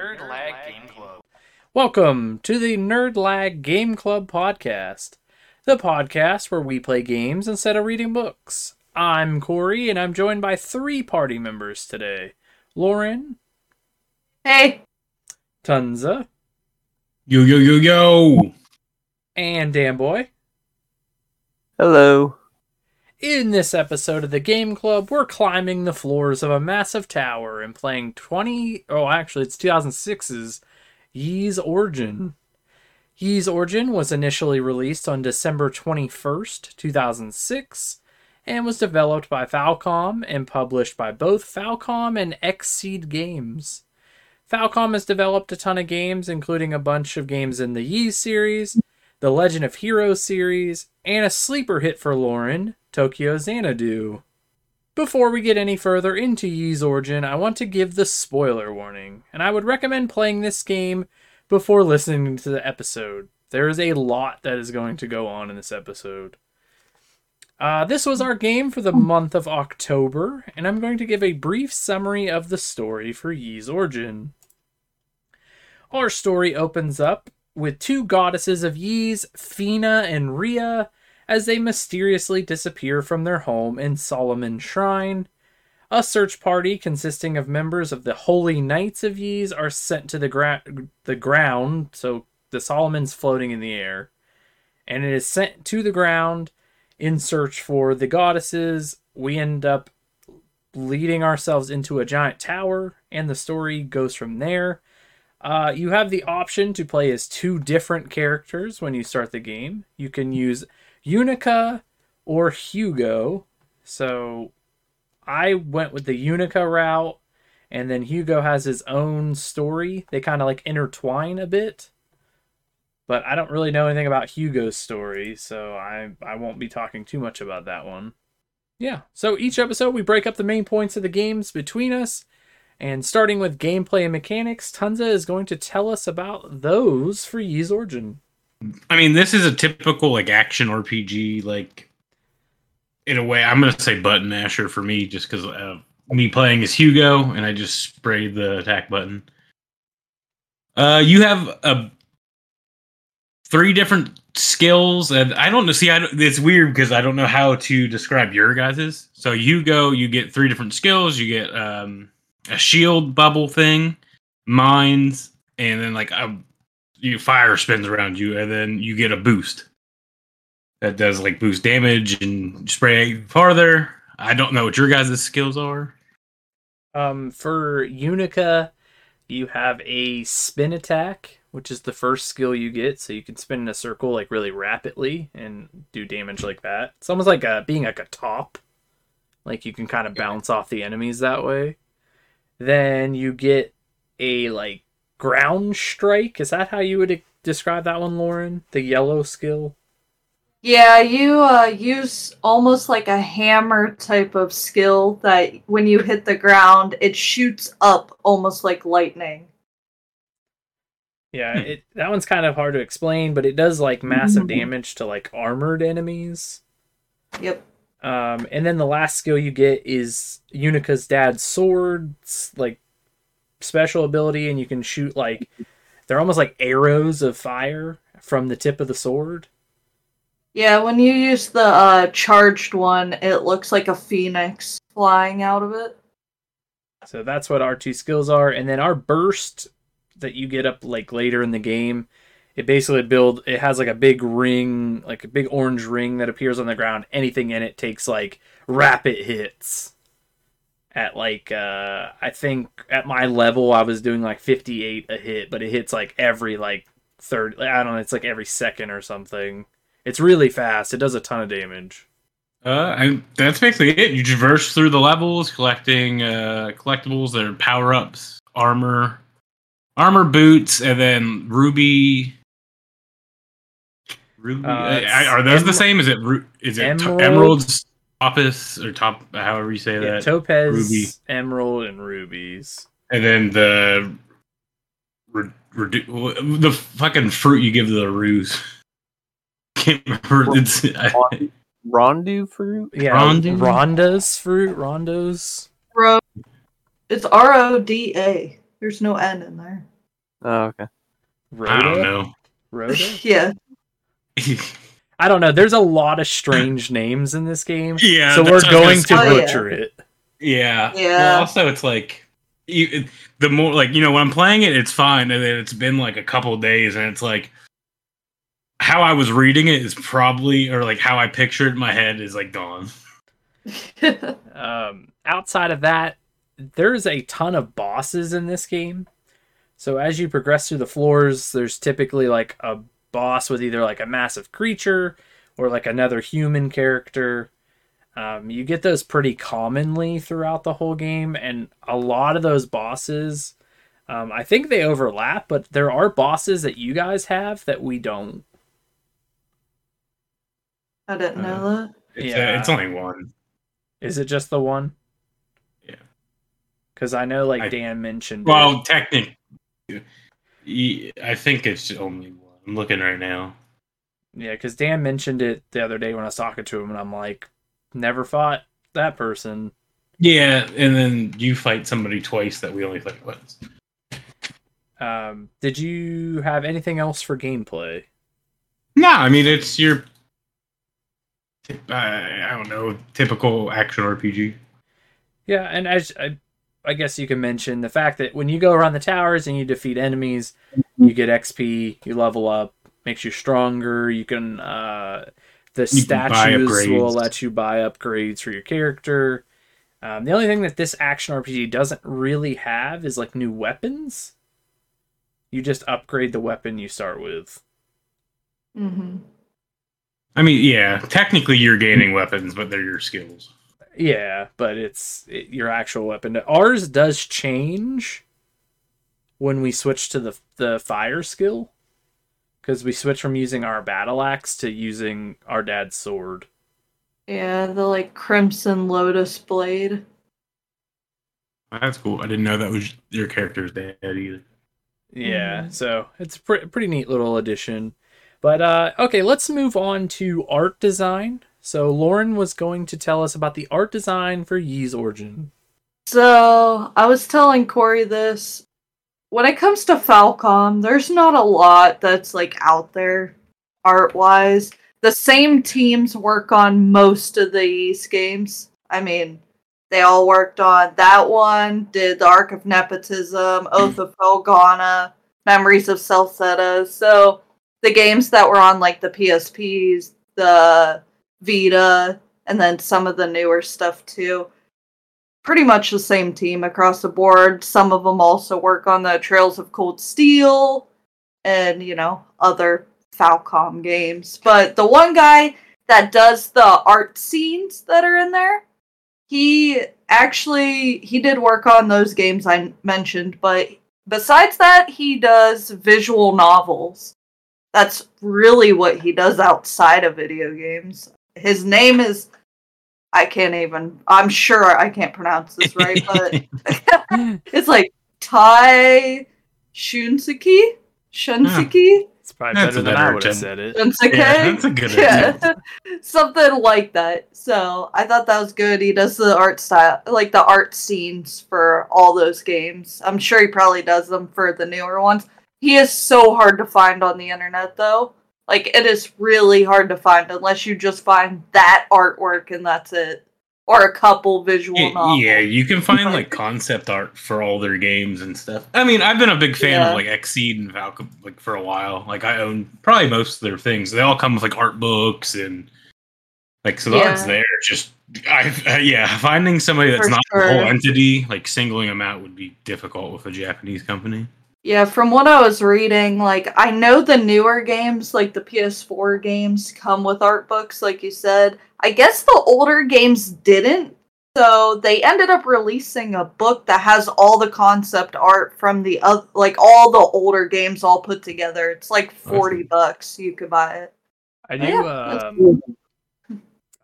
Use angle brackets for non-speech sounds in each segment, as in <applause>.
Nerd Lag Game Club. Welcome to the Nerd Lag Game Club podcast, the podcast where we play games instead of reading books. I'm Corey, and I'm joined by three party members today Lauren, Hey. Tonsa, Yo yo yo yo! and Dan Boy. Hello. In this episode of the Game Club, we're climbing the floors of a massive tower and playing 20. Oh, actually, it's 2006's Ys Origin. Hmm. Ys Origin was initially released on December 21st, 2006, and was developed by Falcom and published by both Falcom and Xseed Games. Falcom has developed a ton of games, including a bunch of games in the Ys series, the Legend of Heroes series, and a sleeper hit for Lauren, Tokyo Xanadu. Before we get any further into Ys origin, I want to give the spoiler warning, and I would recommend playing this game before listening to the episode. There is a lot that is going to go on in this episode. Uh, this was our game for the month of October, and I'm going to give a brief summary of the story for Ys origin. Our story opens up with two goddesses of Ys, Fina and Rhea, as they mysteriously disappear from their home in Solomon Shrine. A search party consisting of members of the Holy Knights of Ys are sent to the, gra- the ground, so the Solomon's floating in the air, and it is sent to the ground in search for the goddesses. We end up leading ourselves into a giant tower, and the story goes from there. Uh, you have the option to play as two different characters when you start the game. You can use Unica or Hugo. So I went with the Unica route, and then Hugo has his own story. They kind of like intertwine a bit. But I don't really know anything about Hugo's story, so I, I won't be talking too much about that one. Yeah, so each episode we break up the main points of the games between us. And starting with gameplay and mechanics, Tonsa is going to tell us about those for Ys Origin. I mean, this is a typical like action RPG. Like, in a way, I'm gonna say button masher for me, just because uh, me playing as Hugo, and I just sprayed the attack button. Uh, you have a three different skills, and I don't know. See, I don't, it's weird because I don't know how to describe your guys's. So Hugo, you get three different skills. You get um a shield bubble thing, mines, and then like a you fire spins around you, and then you get a boost that does like boost damage and spray farther. I don't know what your guys' skills are. Um, for Unica, you have a spin attack, which is the first skill you get, so you can spin in a circle like really rapidly and do damage like that. It's almost like a, being like a top, like you can kind of bounce off the enemies that way. Then you get a like ground strike. Is that how you would describe that one, Lauren? The yellow skill. Yeah, you uh, use almost like a hammer type of skill that when you hit the ground, it shoots up almost like lightning. Yeah, it that one's kind of hard to explain, but it does like massive Mhm. damage to like armored enemies. Yep. Um, and then the last skill you get is Unica's dad's sword's like special ability, and you can shoot like they're almost like arrows of fire from the tip of the sword. Yeah, when you use the uh, charged one, it looks like a phoenix flying out of it. So that's what our two skills are, and then our burst that you get up like later in the game. It basically build. It has like a big ring, like a big orange ring that appears on the ground. Anything in it takes like rapid hits. At like, uh I think at my level, I was doing like 58 a hit, but it hits like every like third. I don't know. It's like every second or something. It's really fast. It does a ton of damage. Uh, and that's basically it. You traverse through the levels, collecting uh, collectibles that are power ups, armor, armor boots, and then ruby. Ruby, Uh, uh, are those the same? Is it is it to- Emerald? emeralds, topaz, or top? However you say Yeah, that. topaz, ruby. emerald, and rubies. and then the re- redu- the fucking fruit you give to the ruse. <laughs> Can't remember. It's, <laughs> I, Rondu fruit? Yeah, Rondu? Ronda's fruit, Rondos. Bro, it's R O D A. There's no N in there. Oh, okay. Roda? I don't know. Roda? <laughs> Yeah. I don't know. There's a lot of strange names in this game. <laughs> yeah. so we're what I was going to gonna Oh, yeah. butcher it. Yeah. Yeah. Well, also, it's like you, the more like you know when I'm playing it, it's fine, and then it's been like a couple days, and it's like how I was reading it is probably, or like how I pictured it in my head is like gone. <laughs> Um, outside of that, there's a ton of bosses in this game. So as you progress through the floors, there's typically like a boss with either like a massive creature or like another human character. Um, you get those pretty commonly throughout the whole game, and a lot of those bosses, um, I think they overlap, but there are bosses that you guys have that we don't. I didn't know that. It's, Yeah. uh, it's only one. Is it just the one? Yeah. Because I know, like I- Dan mentioned. Well, technically, I think it's only one. I'm looking right now. Yeah, because Dan mentioned it the other day when I was talking to him, and I'm like, never fought that person. Yeah, and then you fight somebody twice that we only fight once. Um, did you have anything else for gameplay? No, I mean it's your. Uh, I don't know, typical action RPG. Yeah, and as I, I guess you can mention the fact that when you go around the towers and you defeat enemies, you get XP, you level up, makes you stronger. You can uh, the You can statues will let you buy upgrades for your character. Um, the only thing that this action RPG doesn't really have is like new weapons. You just upgrade the weapon you start with. hmm I mean, yeah, technically you're gaining weapons, but they're your skills. Yeah, but it's it, your actual weapon. Ours does change when we switch to the the fire skill, because we switch from using our battle axe to using our dad's sword. Yeah, the like Crimson Lotus Blade. That's cool. I didn't know that was your character's dad either. Yeah, Mhm. so it's a pre- pretty neat little addition. But uh, okay, let's move on to art design. So Lauren was going to tell us about the art design for Ys Origin. So I was telling Corey this. When it comes to Falcom, there's not a lot that's like out there art wise. The same teams work on most of these games. I mean, they all worked on that one, did the Ark of Napishtim, <clears throat> Oath of Felghana, Memories of Celceta. So the games that were on like the PSPs, the Vita, and then some of the newer stuff too pretty much the same team across the board. Some of them also work on the Trails of Cold Steel and, you know, other Falcom games. But the one guy that does the art scenes that are in there, he actually he did work on those games I mentioned, but besides that, he does visual novels. That's really what he does outside of video games. His name is I can't even. I'm sure I can't pronounce this right, but <laughs> it's like Tai Shunsuki. Shunsuki. It's probably That's better than I would have said it. Shunsuke. Yeah, that's a good Yeah. <laughs> Something like that. So I thought that was good. He does the art style, like the art scenes for all those games. I'm sure he probably does them for the newer ones. He is so hard to find on the internet, though. Like it is really hard to find unless you just find that artwork and that's it, or a couple visual Yeah, novels. yeah, you can find <laughs> like concept art for all their games and stuff. I mean, I've been a big fan Yeah. of like Xseed and Falcom like for a while. Like I own probably most of their things. They all come with like art books and like so the art's there. Just I uh, yeah, finding somebody that's For not the whole entity, like singling them out would be difficult with a Japanese company. Yeah, from what I was reading, like I know the newer games, like the PS4 games, come with art books, like you said. I guess the older games didn't. So they ended up releasing a book that has all the concept art from the oth- like all the older games all put together. It's like forty bucks. You could buy it. I do. Yeah, that's um,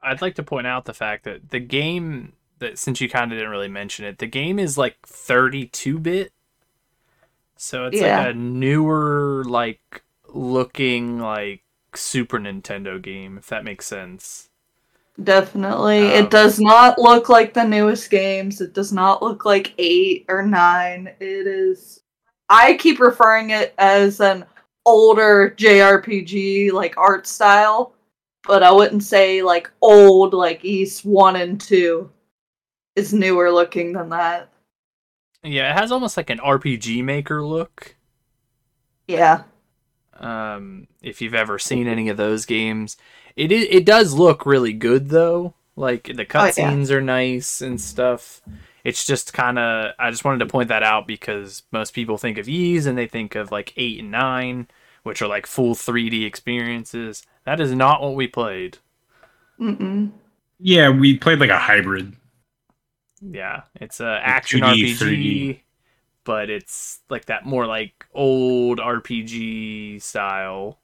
I'd like to point out the fact that the game that since you kind of didn't really mention it, the game is like 32 bit. So it's Yeah. like a newer, like looking like Super Nintendo game, if that makes sense. Definitely. Um, it does not look like the newest games. It does not look like eight or nine. It is I keep referring it as an older JRPG like art style, but I wouldn't say like old like East 1 and 2 is newer looking than that. Yeah, it has almost like an RPG maker look. Yeah. Um, if you've ever seen any of those games, it it does look really good though. Like the Oh, yeah. cutscenes are nice and stuff. It's just kind of I just wanted to point that out because most people think of Ys and they think of like eight and nine, which are like full 3D experiences. That is not what we played. Mm-mm. Yeah, we played like a hybrid. Yeah, it's a action 2D, RPG, 3D. but it's like that more like old RPG style.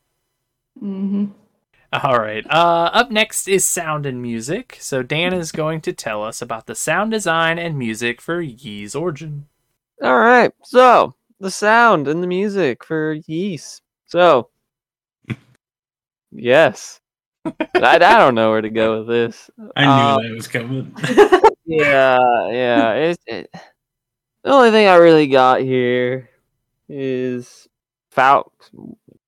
hmm All right. Uh, up next is sound and music. So Dan is going to tell us about the sound design and music for Ys Origin. All right. So the sound and the music for Yeast. So <laughs> yes, I, I don't know where to go with this. I knew Uh, that was coming. <laughs> yeah, yeah. It's it, the only thing I really got here is Fal.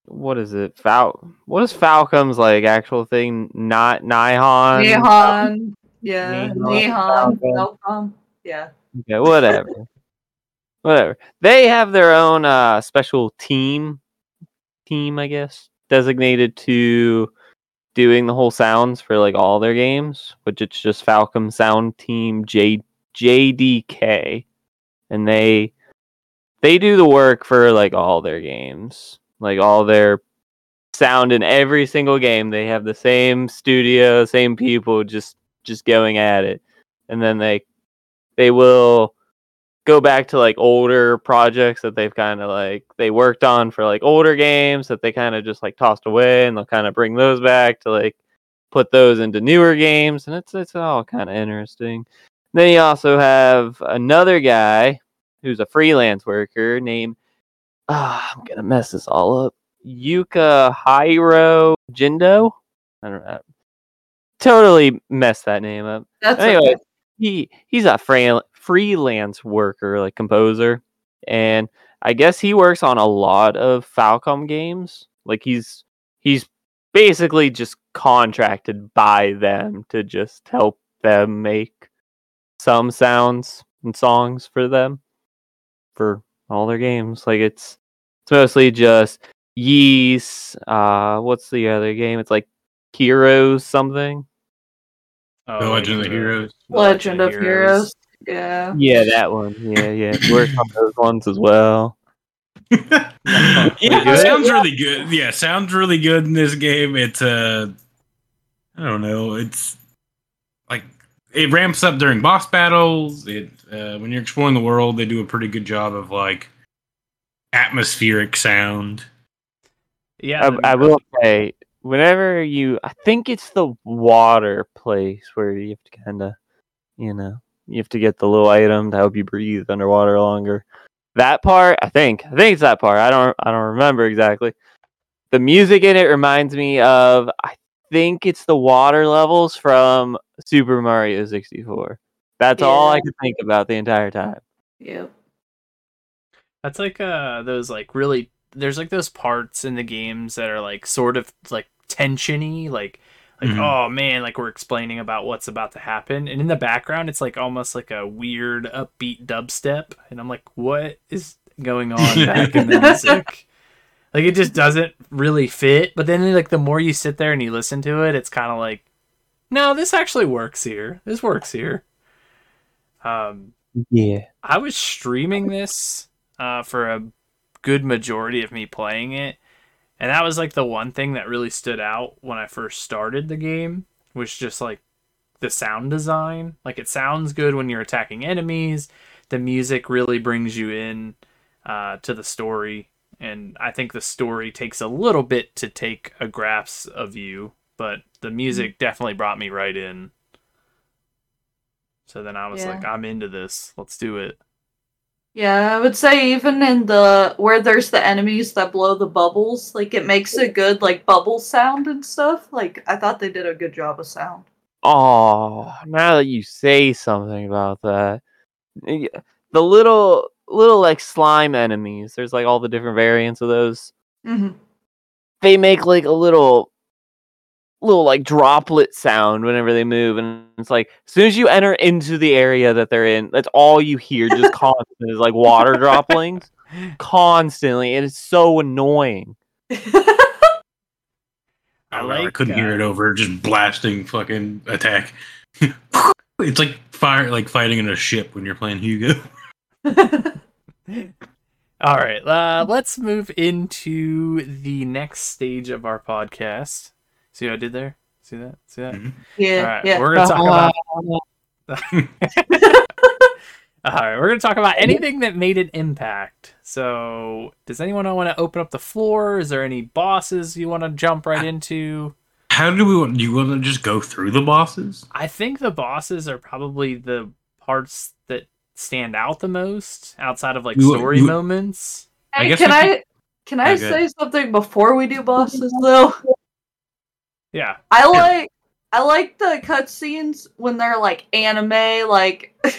What is it? Fal. What is Falcom's like actual thing? Not Nihon. Neon. Yeah. Neon, Neon. Falcom. Falcom. Yeah. Okay, whatever. whatever. They have their own uh special team team, I guess, designated to doing the whole sounds for like all their games, which it's just Falcom Sound Team J JDK. And they they do the work for like all their games. Like all their sound in every single game. They have the same studio, same people just just going at it. And then they they will go back to like older projects that they've kind of like they worked on for like older games that they kind of just like tossed away and they'll kind of bring those back to like put those into newer games and it's it's all kind of interesting. Then you also have another guy who's a freelance worker named ah I'm gonna mess this all up. Yuka Hiro Jindo. I don't know. Totally messed that name up That's anyway, okay. he he's a fra- freelance worker, like composer, and I guess he works on a lot of Falcom games. Like he's he's basically just contracted by them to just help them make some sounds and songs for them for all their games. Like it's it's mostly just Yeast. Uh, what's the other game? It's like Heroes something. Oh, the like Legend of the Heroes. the Legend of Heroes. Yeah. Yeah, that one. Yeah, yeah. He works on those ones as well. yeah, good? sounds really good. Yeah, sounds really good in this game. It's uh, I don't know. It's like it ramps up during boss battles. It uh, when you're exploring the world, they do a pretty good job of like atmospheric sound. Yeah, I, I will say, whenever you, I think it's the water place where you have to kind of, you know, you have to get the little item to help you breathe underwater longer. That part, I think, I think it's that part. I don't, I don't remember exactly. The music in it reminds me of, I think it's the water levels from Super Mario 64. That's all I Yeah. could think about the entire time. Yep. That's like uh those like really there's like those parts in the games that are like sort of like tensiony, like like Mhm. oh man, like we're explaining about what's about to happen, and in the background it's like almost like a weird upbeat dubstep, and I'm like, what is going <laughs> on back in the music? Like it just doesn't really fit. But then like the more you sit there and you listen to it, it's kind of like, no, this actually works here. This works here. Um, Yeah. I was streaming this uh, for a good majority of me playing it, and that was like the one thing that really stood out when I first started the game was just like the sound design. Like it sounds good when you're attacking enemies. The music really brings you in uh, to the story, and I think the story takes a little bit to take a grasp of you, but the music definitely brought me right in. So then I was Yeah. like, I'm into this. Let's do it. Yeah, I would say even in the where there's the enemies that blow the bubbles, like it makes a good like bubble sound and stuff. Like I thought they did a good job of sound. Oh, now that you say something about that, the little little like slime enemies. There's like all the different variants of those. hmm They make like a little little like droplet sound whenever they move and it's like as soon as you enter into the area that they're in that's all you hear just <laughs> constant is like water droplings constantly and it's so annoying I I, I couldn't hear uh, it over just blasting fucking attack. <laughs> it's like fire, like fighting in a ship when you're playing Hugo. <laughs> All right, uh, let's move into the next stage of our podcast. See what I did there? See that? See that? Mhm. yeah, All right, yeah. we're gonna talk about. <laughs> All right, we're gonna talk about anything that made an impact. So, does anyone want to open up the floor? Is there any bosses you want to jump right into? How do we want? Do you want to just go through the bosses? I think the bosses are probably the parts that stand out the most outside of like You- story you- moments. I guess can we I can I Oh, good. say something before we do bosses though? Yeah. I like I like the cutscenes when they're like anime, like <laughs>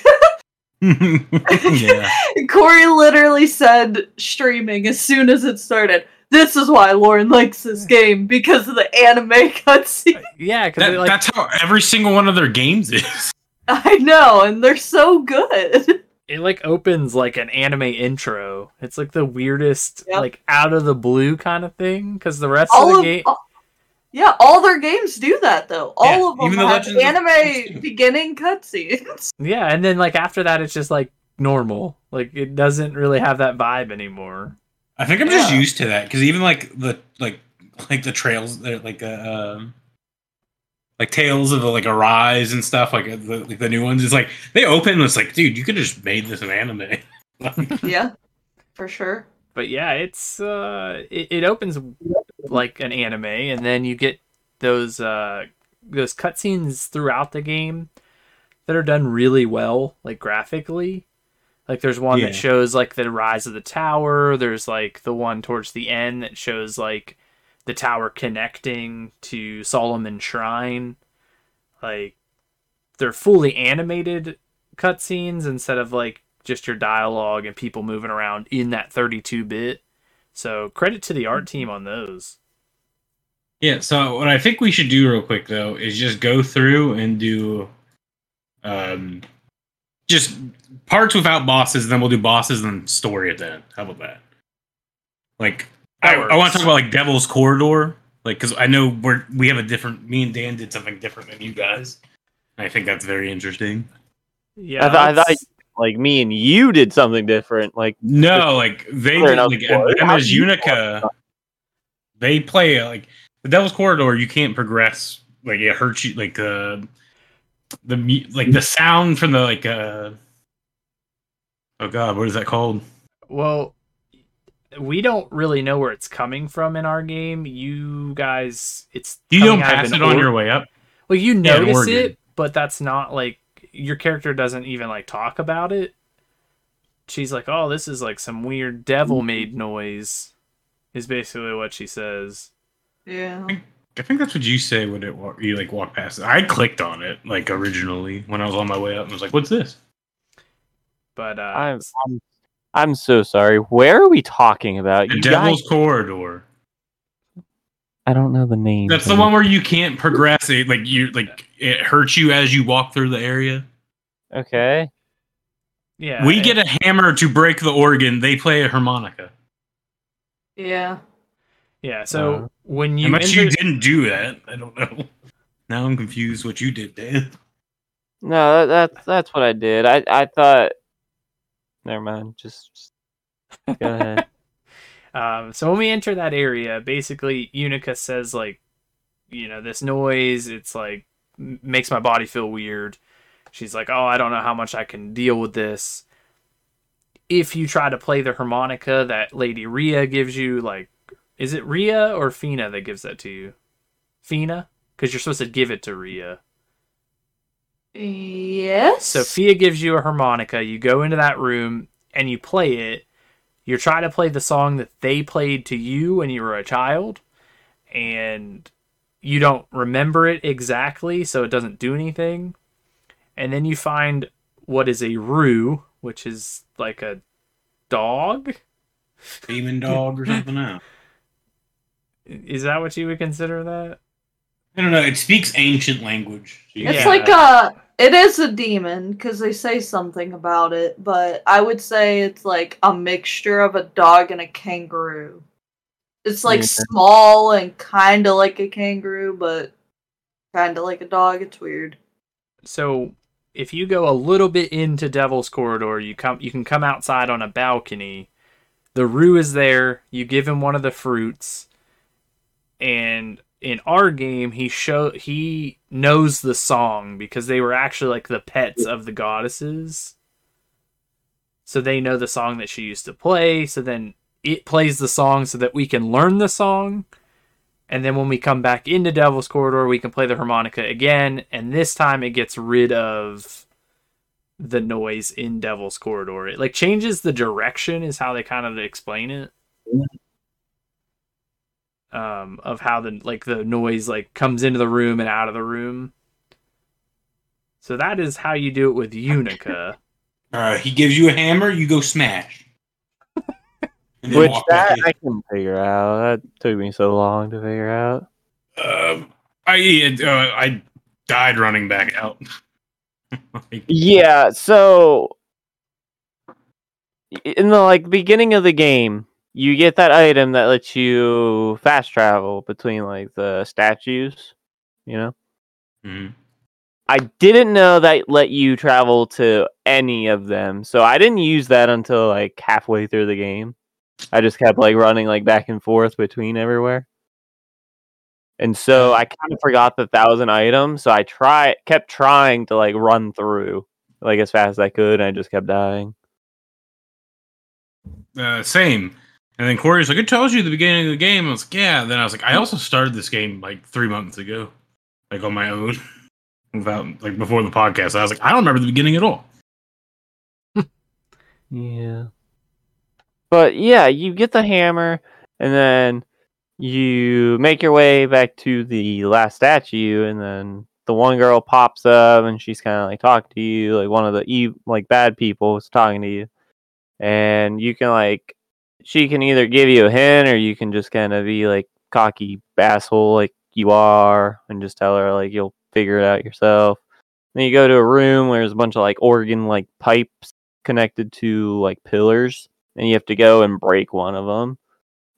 <laughs> yeah. Corey literally said streaming as soon as it started. This is why Lauren likes this game because of the anime <laughs> cutscene. Uh, yeah, because That, like that's how every single one of their games is. I know, and they're so good. it like opens like an anime intro. It's like the weirdest, Yep. like out of the blue kind of thing. Because the rest All of the of, game, all- yeah, all their games do that though. All Yeah, of them even the have Legends anime Zelda. beginning cutscenes. <laughs> yeah, and then like after that, it's just like normal. Like it doesn't really have that vibe anymore. I think I'm just Yeah. used to that because even like the like like the trails, they're like uh, um, like tales of like Arise and stuff, like uh, the, like the new ones. It's like they open, and it's like, dude, you could have just made this an anime. <laughs> Like, yeah, for sure. But yeah, it's uh, it, it opens like an anime, and then you get those uh those cutscenes throughout the game that are done really well, like graphically. Like there's one Yeah. that shows like the rise of the tower. There's like the one towards the end that shows like the tower connecting to Solomon Shrine. Like they're fully animated cutscenes instead of like just your dialogue and people moving around in that 32 bit. So credit to the art team on those. yeah. So what I think we should do real quick though is just go through and do, um, just parts without bosses. and Then we'll do bosses and story at the end. How about that? Like, That I, I want to talk about like Devil's Corridor, like because I know we're we have a different. Me and Dan did something different than you guys. I think that's very interesting. Yeah, I, th- I thought let's- like me and you did something different like No, like they Fair did, enough. like What? them as Unica. They play like the Devil's Corridor. You can't progress. Like it hurts you. Like uh, the mu- like the sound from the like uh. Oh God, what is that called? well, we don't really know where it's coming from in our game. You guys, it's You don't pass it on or- your way up. Well, you notice organ. it, but that's not like your character doesn't even like talk about it. She's like, "Oh, this is like some weird devil made noise." Is basically what she says. Yeah. I think that's what you say when it wa- you like walk past it. I clicked on it like originally when I was on my way up and was like, "What's this?" But uh, I'm, I'm I'm so sorry. Where are we talking about? The You Devil's guys, Corridor. I don't know the name. That's the one where you can't progress. It like you like it hurts you as you walk through the area. Okay. yeah, we and- get a hammer to break the organ. They play a harmonica. Yeah. yeah. So Uh, when you Unless enter, you didn't do that, I don't know. <laughs> Now I'm confused. What you did, Dan? No, that, that's that's what I did. I I thought. Never mind. Just, just go <laughs> ahead. Um, so when we enter that area, basically Unica says like, you know, this noise, it's like makes my body feel weird. She's like, oh, I don't know how much I can deal with this. If you try to play the harmonica that Lady Ria gives you, like, is it Ria or Fina that gives that to you? Fina, because you're supposed to give it to Rhea. Yes. Sophia gives you a harmonica. You go into that room and you play it. You're trying to play the song that they played to you when you were a child, and you don't remember it exactly, so it doesn't do anything. And then you find what is a Roo, which is like a dog. Demon dog or something else. Is that what you would consider that? I don't know. It speaks ancient language. So It's Yeah. like a. It is a demon because they say something about it, but I would say it's like a mixture of a dog and a kangaroo. It's like Yeah. small and kind of like a kangaroo, but kind of like a dog. It's weird. So if you go a little bit into Devil's Corridor, you come you can come outside on a balcony. The Roo is there. You give him one of the fruits, and in our game, he show he knows the song because they were actually like the pets of the goddesses. So they know the song that she used to play. So then it plays the song so that we can learn the song. And then when we come back into Devil's Corridor, we can play the harmonica again. And this time it gets rid of the noise in Devil's Corridor. It like changes the direction, is how they kind of explain it. Um, of how the like the noise like comes into the room and out of the room. So that is how you do it with Unica. <laughs> Uh, he gives you a hammer, you go smash. <laughs> And Which walk that back. I can figure out. That took me so long to figure out. Um, I uh, I died running back out. <laughs> Like, Yeah, so in the like beginning of the game, you get that item that lets you fast travel between like the statues, you know? mhm. I didn't know that let you travel to any of them. So I didn't use that until like halfway through the game. I just kept like running like back and forth between everywhere. And so I kind of forgot that that was an item, so I try kept trying to like run through like as fast as I could and I just kept dying. Uh, same. And then Corey's like, "It tells you the beginning of the game." I was like, "Yeah." Then I was like, "I hmm. also started this game like three months ago, like on my own, <laughs> without like before the podcast." I was like, "I don't remember the beginning at all." <laughs> Yeah. But yeah, you get the hammer and then you make your way back to the last statue and then the one girl pops up and she's kind of like talking to you like one of the ev- like bad people is talking to you and you can like she can either give you a hint or you can just kind of be like cocky asshole like you are and just tell her like you'll figure it out yourself. Then you go to a room where there's a bunch of like organ like pipes connected to like pillars and you have to go and break one of them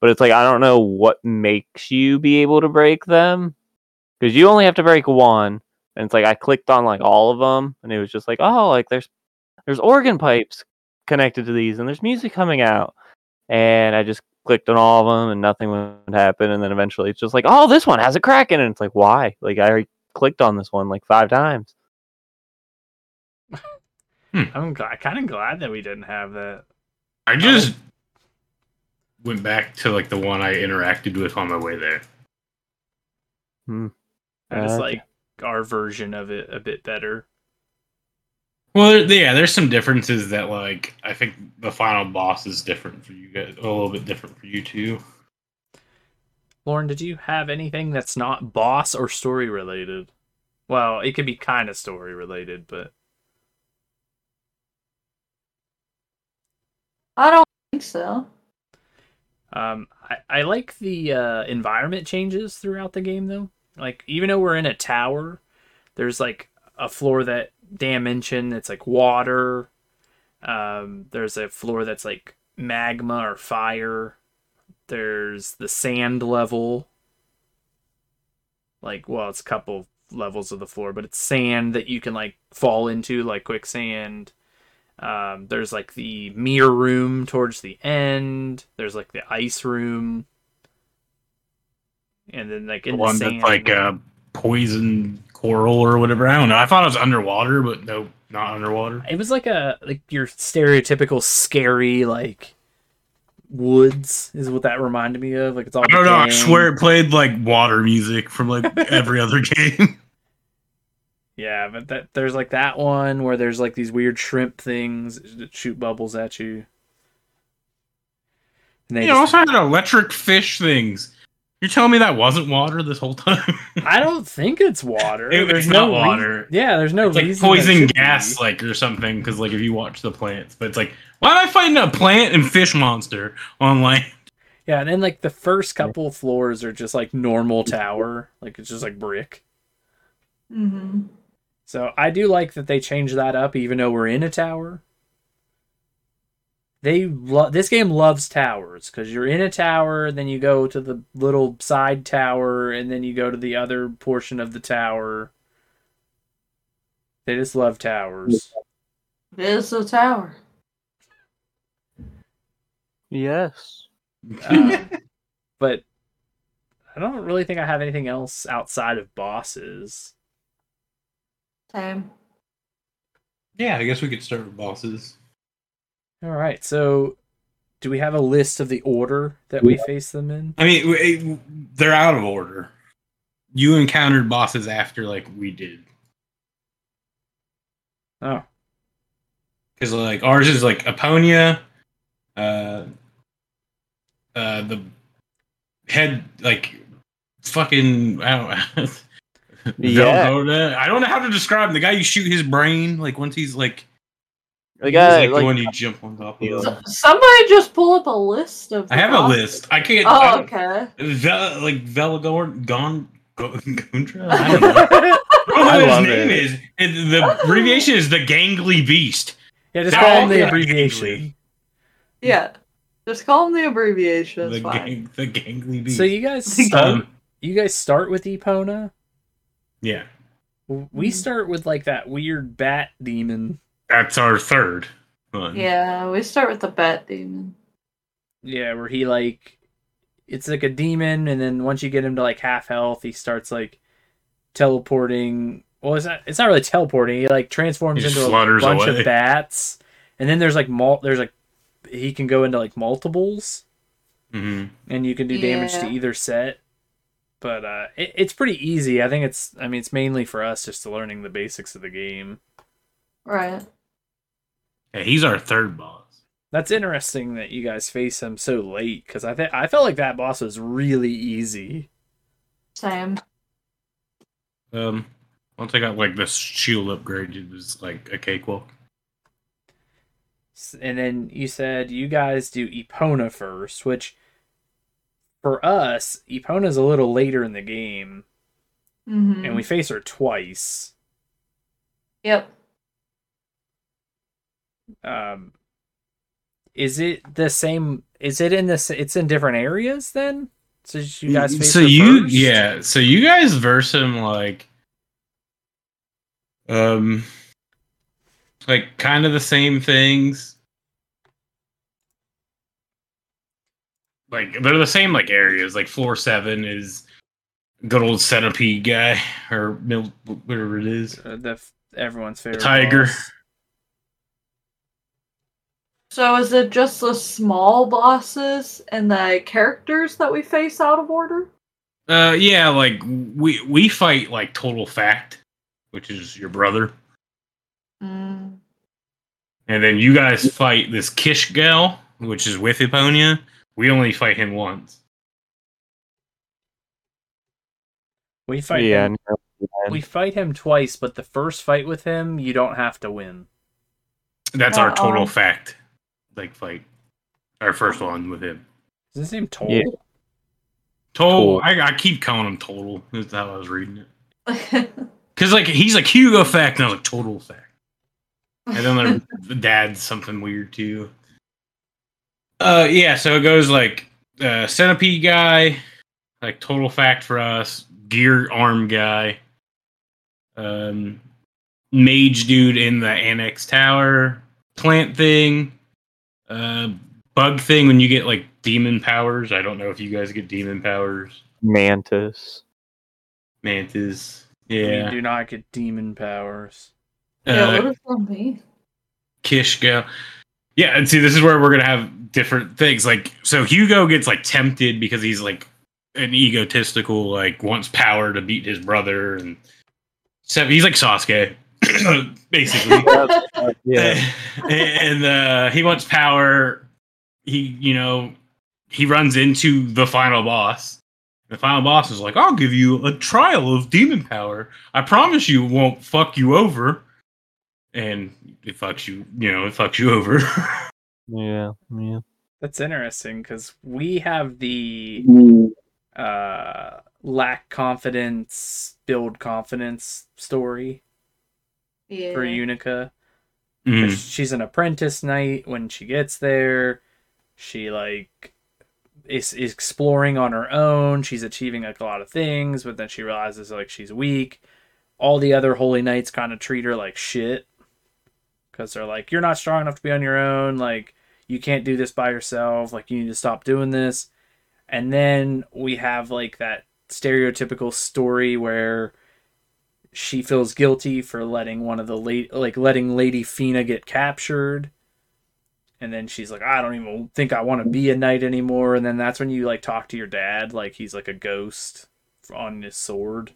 but it's like i don't know what makes you be able to break them because you only have to break one and it's like i clicked on like all of them and it was just like oh like there's there's organ pipes connected to these and there's music coming out and i just clicked on all of them and nothing would happen and then eventually it's just like oh this one has a crack in it and it's like why like i already clicked on this one like five times <laughs> I'm gl- kind of glad that we didn't have that. I just went back to like the one I interacted with on my way there. I just Uh, like our version of it a bit better. Well, there- yeah, there's some differences that like I think the final boss is different for you guys, a little bit different for you too. Lauren, did you have anything that's not boss or story related? Well, it could be kind of story related, but I don't think so. um, I, I like the uh, environment changes throughout the game, though. Like, even though we're in a tower, there's like a floor that Dan mentioned that's like water. Um, there's a floor that's like magma or fire. There's the sand level. Like, well, it's a couple levels of the floor, but it's sand that you can like fall into, like quicksand. Um, there's like the mirror room towards the end. There's like the ice room, and then like in the, one sand. that's like uh, poison coral or whatever. I don't know. I thought it was underwater, but no, not underwater. It was like a like your stereotypical scary like woods is what that reminded me of. Like it's all. I don't know. I swear it played like water music from like <laughs> every other game. Yeah, but that there's like that one where there's like these weird shrimp things that shoot bubbles at you. And they You just- also had electric fish things. You're telling me that wasn't water this whole time? <laughs> I don't think it's water. It- there's it's no not rea- water. yeah, there's no it's like reason. that poison gas, be. like or something. Because like if you watch the plants, but it's like, why am I fighting a plant and fish monster on land? Yeah, and then like the first couple floors are just like normal tower, like it's just like brick. Mm-hmm. So I do like that they changed that up, even though we're in a tower. They love this game loves towers because you're in a tower, then you go to the little side tower, and then you go to the other portion of the tower. They just love towers. It is a tower. Yes. Uh, <laughs> but I don't really think I have anything else outside of bosses. Same. Yeah, I guess we could start with bosses. All right, so do we have a list of the order that we face them in? I mean, w- they're out of order. You encountered bosses after like we did, Oh, because like ours is like Aponia, uh, uh, the head like fucking I don't. <laughs> Yeah. Velvoda. I don't know how to describe him. the guy. You shoot his brain like once he's like, The guy, like, like, the one you jump on top of. S- Somebody just pull up a list of. I the have a list. I can't. Oh, don't- okay. Vel, like Velagorn, Gon, Go- Gundra? I don't know. <laughs> I don't know what love his name it. is. And the abbreviation is the Gangly Beast. yeah, just They're call him them the gangly. abbreviation. Yeah. Just call him the abbreviation. The, gang, the Gangly Beast. So you guys <laughs> um, you guys start with Epona. yeah, We start with like that weird bat demon. That's our third one. Yeah, we start with the bat demon. Yeah, where he like it's like a demon, and then once you get him to like half health, he starts like teleporting. Well, it's not. It's not really teleporting. He like transforms He into a bunch away. of bats, and then there's like mul- There's like he can go into like multiples, hmm and you can do damage to either set. But uh, it, it's pretty easy. I think it's. I mean, it's mainly for us just to learning the basics of the game. Right. Yeah, he's our third boss. That's interesting that you guys face him so late because I think I felt like that boss was really easy. Same. Um, once I got like this shield upgrade, it was like a cakewalk. And then you said you guys do Epona first, which for us, Epona's a little later in the game, hmm and we face her twice. Yep. Um, is it the same? Is it in this? It's in different areas then. So you guys face so you first? yeah so you guys verse him like um like kind of the same things like they're the same like areas like floor seven is good old centipede guy or whatever it is Uh, the everyone's favorite tiger. boss. So is it just the small bosses and the characters that we face out of order? uh yeah like we we fight like total fact which is your brother Mm. And then you guys fight this Kishgal, which is with Eponia. We only fight him once. We fight yeah, him. no, We fight him twice, but the first fight with him, you don't have to win. That's our total Uh-oh. fact. Like fight. Our first one with him. Is his name Toll? Yeah. Total. Total. I, I keep calling him total. That's how I was reading it. <laughs> Cause like he's like Hugo fact, and I was like total fact. And then the, <laughs> the dad's something weird too. <laughs> Uh yeah, so it goes like uh centipede guy, like total fact for us, gear arm guy, um mage dude in the annex tower, plant thing, uh bug thing when you get like demon powers. I don't know if you guys get demon powers. Mantis. Mantis. You Yeah. do not get demon powers. yeah, Uh, what does that mean? Kish go. Yeah, and see, this is where we're gonna have different things. Like, so Hugo gets like tempted because he's like an egotistical, like wants power to beat his brother, and so he's like Sasuke, <clears throat> basically. <laughs> yeah. <laughs> and uh, he wants power. He, you know, he runs into the final boss, The final boss is like, I'll give you a trial of demon power. I promise you it won't fuck you over. And it fucks you, you know, it fucks you over. <laughs> Yeah, yeah. That's interesting because we have the uh, lack confidence, build confidence story Yeah. for Yunica. Mm. She's an apprentice knight. When she gets there, she like is, is exploring on her own. She's achieving like a lot of things, but then she realizes like she's weak. All the other holy knights kind of treat her like shit because they're like, "You're not strong enough to be on your own. Like, you can't do this by yourself. Like, you need to stop doing this." And then we have like that stereotypical story where she feels guilty for letting one of the late like letting Lady Feena get captured. And then she's like, I don't even think I want to be a knight anymore. And then that's when you like talk to your dad, like he's like a ghost on his sword.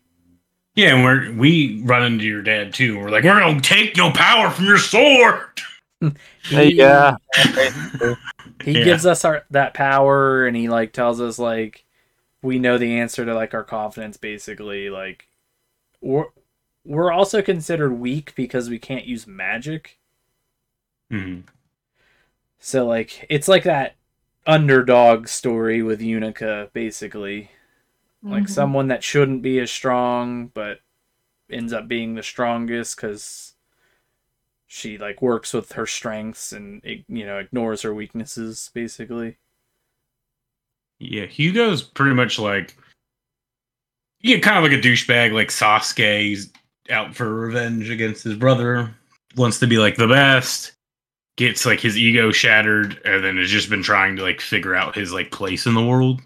Yeah, and we're we run into your dad too. We're like, we're gonna take your power from your sword. <laughs> Hey, yeah. <laughs> he Yeah. gives us our that power and he like tells us like we know the answer to like our confidence basically like we're we're also considered weak because we can't use magic Mhm. so like it's like that underdog story with Yunica basically like Mhm. someone that shouldn't be as strong but ends up being the strongest because she like works with her strengths and you know ignores her weaknesses basically Yeah, Hugo's pretty much like yeah, kind of like a douchebag, like Sasuke. He's out for revenge against his brother. Wants to be like the best. Gets like his ego shattered, and then has just been trying to like figure out his like place in the world,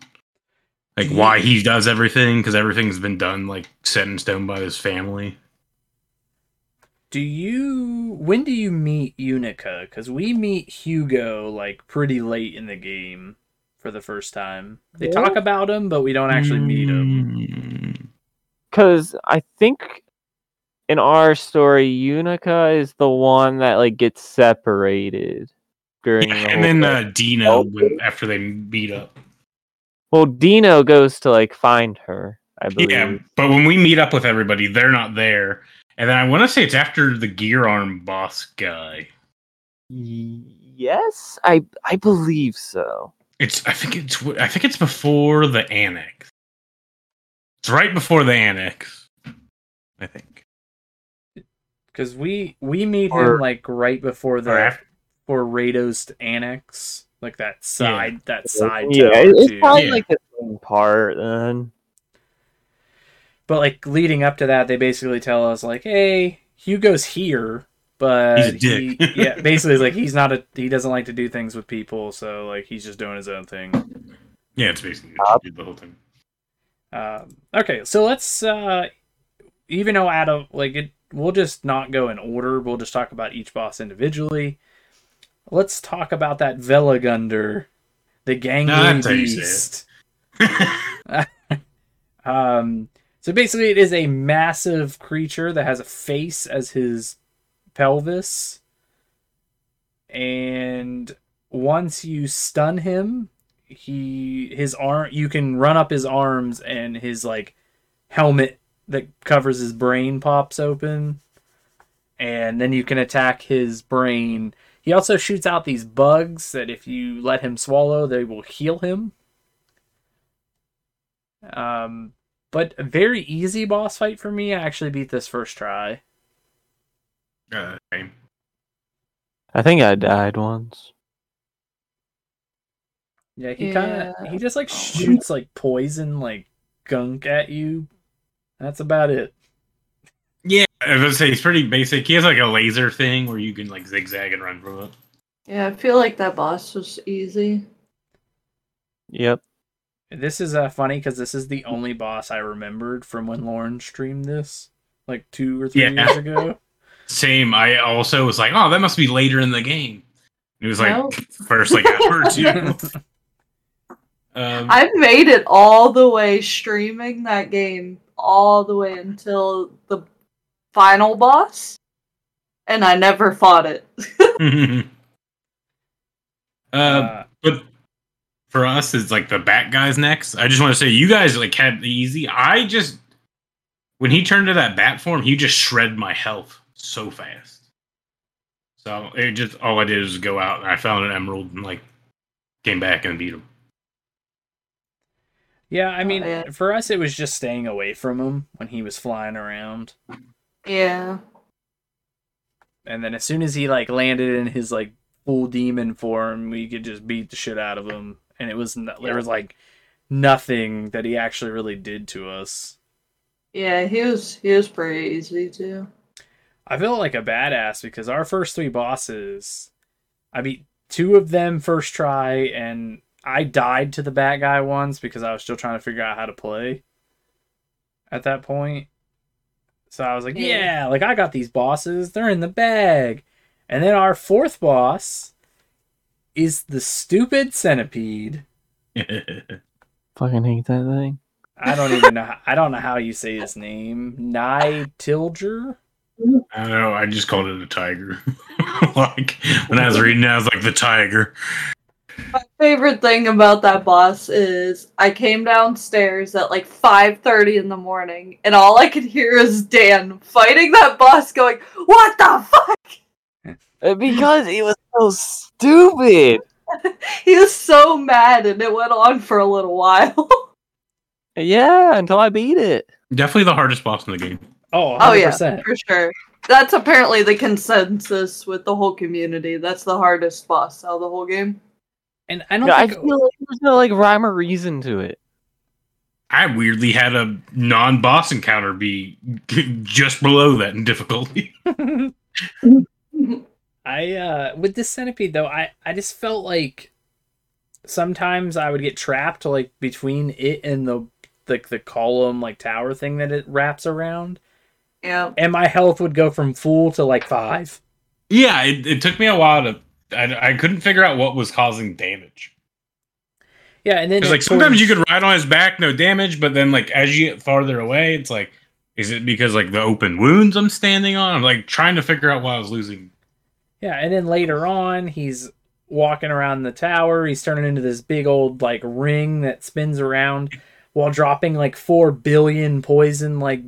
like Yeah. why he does everything because everything's been done like set in stone by his family. Do you when do you meet Yunica? Because we meet Hugo like pretty late in the game for the first time. They talk about him, but we don't actually meet him. Mm. Because I think in our story, Yunica is the one that like gets separated during. Yeah, the and then uh. Dino Oh. when, after they meet up. well, Dino goes to like find her. I believe. Yeah, but when we meet up with everybody, they're not there. And then I want to say it's after the gear arm boss guy. Yes, I I believe so. It's I think it's I think it's before the annex. It's right before the annex. I think. Because we we meet Or- him like right before the after, for Rado's annex, like that side that side yeah, tower it's too. probably Yeah. like the same part then. But like leading up to that, they basically tell us like, "Hey, Hugo's here." But He's a he, <laughs> yeah, <laughs> basically, like he's not a he doesn't like to do things with people, so like he's just doing his own thing. yeah, it's basically Up. the whole thing. Um, okay, so let's uh, even though out of like it, we'll just not go in order. We'll just talk about each boss individually. Let's talk about that Velagunder, the gangly that's how you say it. beast. <laughs> Um, so basically, it is a massive creature that has a face as his pelvis, and once you stun him, he his arm you can run up his arms and his like helmet that covers his brain pops open and then you can attack his brain. He also shoots out these bugs that if you let him swallow they will heal him. Um but a very easy boss fight for me. I actually beat this first try. Uh, okay. I think I died once. yeah he kind of he just like shoots like poison like gunk at you that's about it Yeah, I was gonna say he's pretty basic. He has like a laser thing where you can like zigzag and run from it. Yeah, I feel like that boss was easy. Yep. This is uh, funny because this is the only boss I remembered from when Lauren streamed this, like two or three Yeah. years ago. <laughs> Same. I also was like, oh, that must be later in the game. It was like No. <laughs> first like hour or two. <laughs> Um, I made it all the way streaming that game all the way until the final boss, and I never fought it. <laughs> <laughs> uh, Uh, but for us it's like the bat guys next. I just want to say you guys like had the easy. I just when he turned to that bat form, he just shredded my health so fast. So it just all I did was go out and I found an emerald and like came back and beat him. Yeah, I oh, mean, yeah. for us, it was just staying away from him when he was flying around. Yeah. And then as soon as he like landed in his like full demon form, we could just beat the shit out of him. And it was n- there was like nothing that he actually really did to us. Yeah, he was he was pretty easy too. I felt like a badass because our first three bosses, I beat two of them first try, and I died to the bat guy once because I was still trying to figure out how to play at that point. So I was like, Yeah. yeah, like I got these bosses, they're in the bag. And then our fourth boss is the stupid centipede. <laughs> Fucking hate that thing. I don't even know. How, I don't know how you say his name. Nygtilger. I don't know. I just called it a tiger. <laughs> like when I was reading, it, I was like the tiger. My favorite thing about that boss is I came downstairs at like 5:30 in the morning and all I could hear is Dan fighting that boss going, "What the fuck?" Uh, Because he was so stupid. <laughs> He was so mad and it went on for a little while. <laughs> Yeah, until I beat it. Definitely the hardest boss in the game. Oh, 100%. oh yeah, for sure. That's apparently the consensus with the whole community. That's the hardest boss out of the whole game. And I don't Yeah, I think feel like there's no like rhyme or reason to it. I weirdly had a non-boss encounter be <laughs> just below that in difficulty. <laughs> I uh with this centipede though, I I just felt like sometimes I would get trapped like between it and the like the column like tower thing that it wraps around, yeah. and my health would go from full to like five. yeah, it, it took me a while to. I, I couldn't figure out what was causing damage. Yeah, and then like sometimes you could ride on his back, no damage, but then like as you get farther away, it's like, is it because like the open wounds I'm standing on? I'm like trying to figure out why I was losing. Yeah, and then later on, he's walking around the tower. He's turning into this big old like ring that spins around while dropping like four billion poison like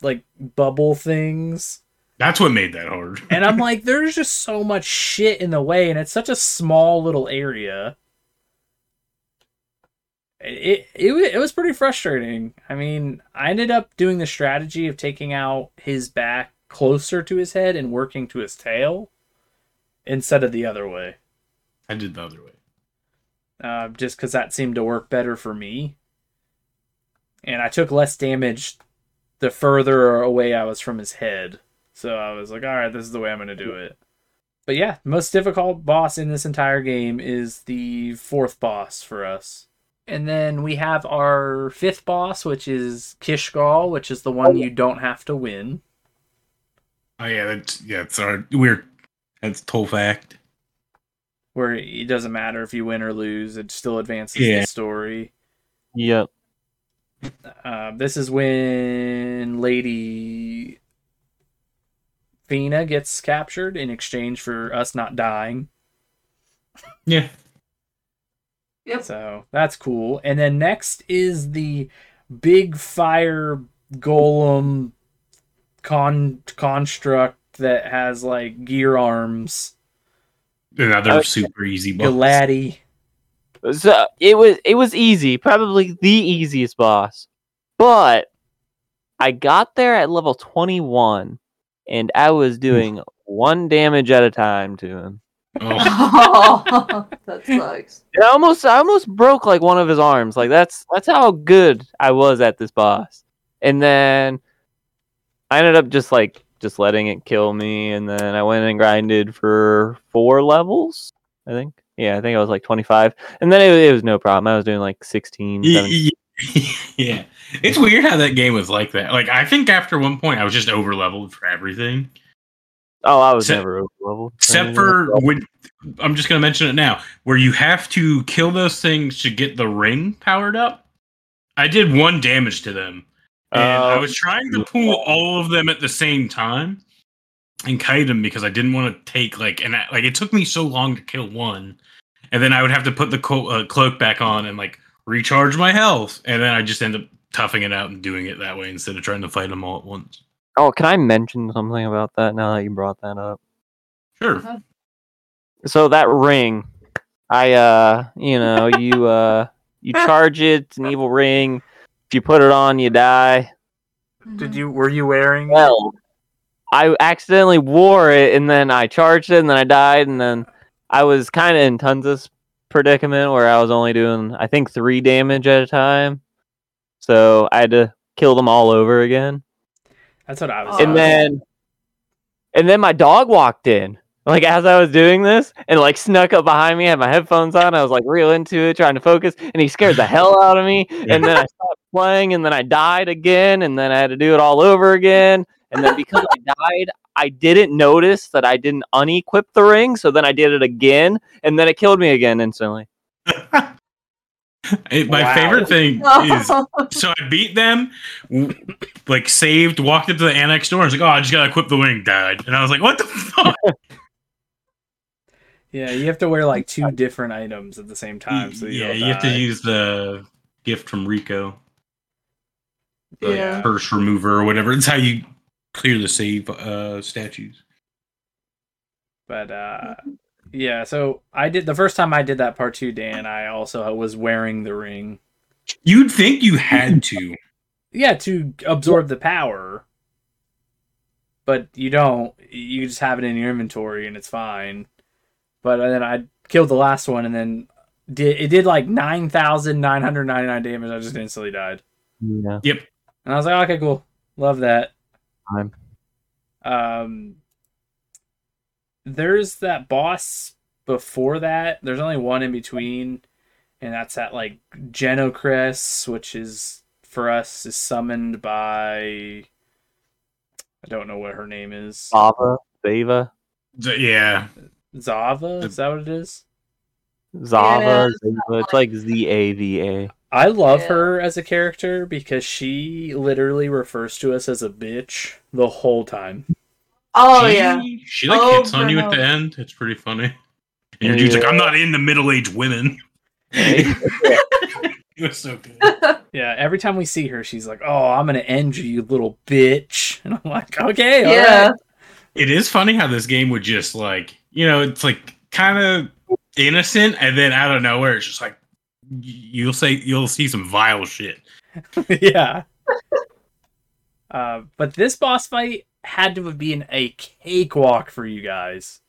like bubble things. That's what made that hard. <laughs> And I'm <laughs> like, there's just so much shit in the way, and it's such a small little area. It it it was pretty frustrating. I mean, I ended up doing the strategy of taking out his back closer to his head and working to his tail instead of the other way. I did the other way. uh, just because that seemed to work better for me. And I took less damage the further away I was from his head. So I was like, all right, this is the way I'm going to do it. But yeah, most difficult boss in this entire game is the fourth boss for us. And then we have our fifth boss, which is Kishgal, which is the one you don't have to win. Oh yeah, that's yeah, it's our weird. That's total fact. Where it doesn't matter if you win or lose, it still advances Yeah. the story. Yep. Uh, this is when Lady Feena gets captured in exchange for us not dying. Yeah, Yep. So that's cool. And then next is the big fire golem con construct that has like gear arms. another Okay. super easy boss. Galaddy. So it was it was easy, probably the easiest boss. But I got there at level 21 and I was hmm. doing one damage at a time to him. Oh, oh, <laughs> that <laughs> sucks. And I almost I almost broke like one of his arms. Like that's that's how good I was at this boss. And then I ended up just like just letting it kill me and then I went and grinded for four levels, I think. Yeah, I think I was like 25. And then it, it was no problem. I was doing like 16, 17. yeah. <laughs> yeah. It's weird how that game was like that. Like I think after one point I was just over leveled for everything. Oh, I was Except- never over leveled. Except for when I'm just gonna mention it now, where you have to kill those things to get the ring powered up. I did one damage to them. And I Oh. was trying to pull all of them at the same time and kite them because I didn't want to take like and I, like it took me so long to kill one. and then I would have to put the co- uh, cloak back on and like recharge my health, and then I just end up toughing it out and doing it that way instead of trying to fight them all at once. Oh, can I mention something about that now that you brought that up? Sure. So that ring, I uh, you know, <laughs> you uh, you charge it, it's an evil ring. If you put it on, you die. Did you were you wearing? Well, I accidentally wore it, and then I charged it, and then I died, and then I was kind of in Tonsa's predicament where I was only doing, I think, three damage at a time. So I had to kill them all over again. That's what I was. And then and then my dog walked in like as i was doing this and like snuck up behind me had my headphones on i was like real into it trying to focus and he scared the hell out of me and then i stopped playing and then i died again and then i had to do it all over again and then because i died i didn't notice that i didn't unequip the ring so then i did it again and then it killed me again instantly <laughs> It- my Wow. favorite thing is <laughs> so I beat them, like saved, walked up to the annex door, and was like, "Oh, I just gotta equip the wing." Died, and I was like, "What the fuck?" <laughs> yeah, you have to wear like two different items at the same time. So you yeah, you have to use the gift from Rico, the Yeah. curse remover or whatever. It's how you clear the save uh, statues. But uh yeah, so I did the first time I did that part two, Dan, I also was wearing the ring. You'd think you had to. Yeah, to absorb the power. But you don't. You just have it in your inventory and it's fine. But then I killed the last one and then did it did like nine thousand nine hundred ninety nine damage. I just instantly died. yeah And I was like, okay, cool. Love that. Fine. Um, there's that boss before that. There's only one in between, and that's that like Genocris, which is for us is summoned by. I don't know what her name is. Zava, Zava, So, yeah, Zava. Is that what it is? Zava, Yeah, Zava. It's like Z A V A. I love Yeah. her as a character because she literally refers to us as a bitch the whole time. oh she, yeah. she like Oh, hits on you at the end. It's pretty funny. And your dude's like, "I'm not into middle-aged women." it <laughs> was so good. <laughs> Yeah, every time we see her, she's like, "Oh, I'm gonna end you, you little bitch," <laughs> and I'm like, "Okay, yeah. right." it is funny how this game would just like you know it's like kind of innocent and then out of nowhere it's just like y- you'll say you'll see some vile shit <laughs> yeah. Uh, but this boss fight had to have been a cakewalk for you guys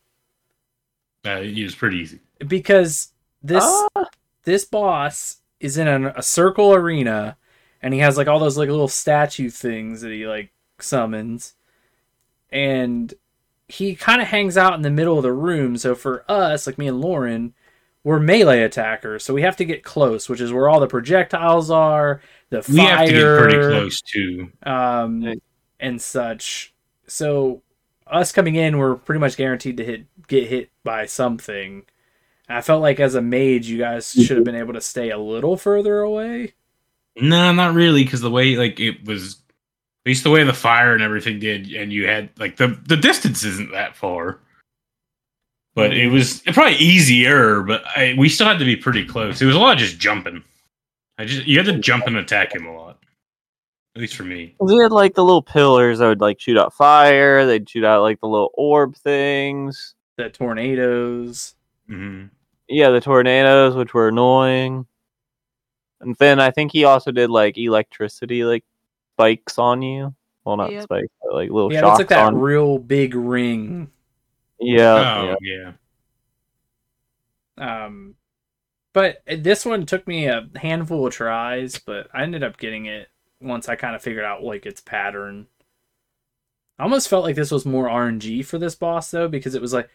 uh, it was pretty easy because this Ah. this boss is in an, a circle arena, and he has like all those like little statue things that he like summons, and he kind of hangs out in the middle of the room. So for us, like me and Lauren, we're melee attackers, so we have to get close, which is where all the projectiles are. The fire, we have to get pretty close too um, and such. So us coming in, we're pretty much guaranteed to hit get hit by something. I felt like as a mage, you guys should have been able to stay a little further away. no not really because the way like it was at least the way the fire and everything did and you had like the the distance isn't that far but it was probably easier but I, we still had to be pretty close it was a lot of just jumping i just you had to jump and attack him a lot at least for me We had like the little pillars that would like shoot out fire. They'd shoot out like the little orb things. The tornadoes. hmm Yeah, the tornadoes, which were annoying. And then I think he also did like electricity, like spikes on you. Well, not Yep. spikes, but like little Yeah, that's shocks like that on. real big ring. Yeah, oh yeah. yeah Um, but this one took me a handful of tries, but I ended up getting it once I kind of figured out like its pattern. I almost felt like this was more RNG for this boss though, because it was like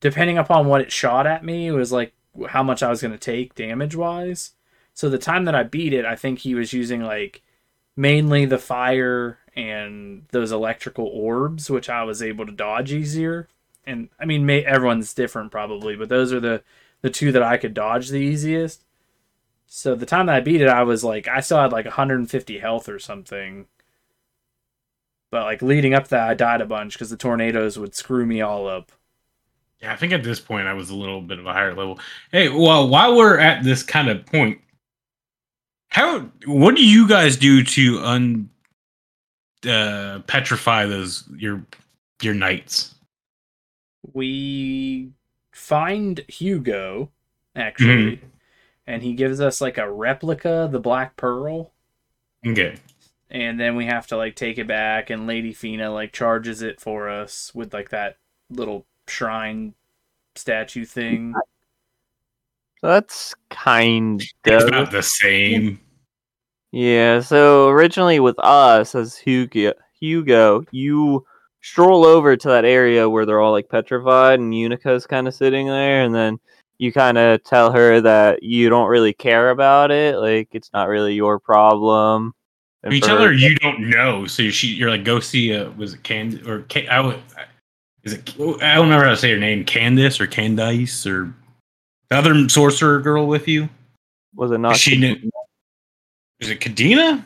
depending upon what it shot at me, it was like how much I was going to take damage wise. So the time that I beat it, I think he was using like mainly the fire and those electrical orbs, which I was able to dodge easier. And I mean, may, everyone's different probably, but those are the the two that I could dodge the easiest. So the time that I beat it, I was like, I still had like 150 health or something. But like leading up to that, I died a bunch because the tornadoes would screw me all up. Yeah, I think at this point I was a little bit of a higher level. Hey, well, while we're at this kind of point, how what do you guys do to un uh, petrify those your your knights? We find Hugo actually, Mm-hmm. and he gives us like a replica, the Black Pearl. Okay. and then we have to like take it back and lady Feena like charges it for us with like that little shrine statue thing that's kind It's of about the same. Yeah, so originally with us as Hugo, Hugo, you stroll over to that area where they're all like petrified and Yunica's kind of sitting there, and then you kind of tell her that you don't really care about it, like it's not really your problem. And You tell her you don't know, so she you're like go see a was it Cand or Ca- I would is it I don't remember how to say her name Candice or Candice or the other sorcerer girl with you. was it not? she knew. Is it Kadena?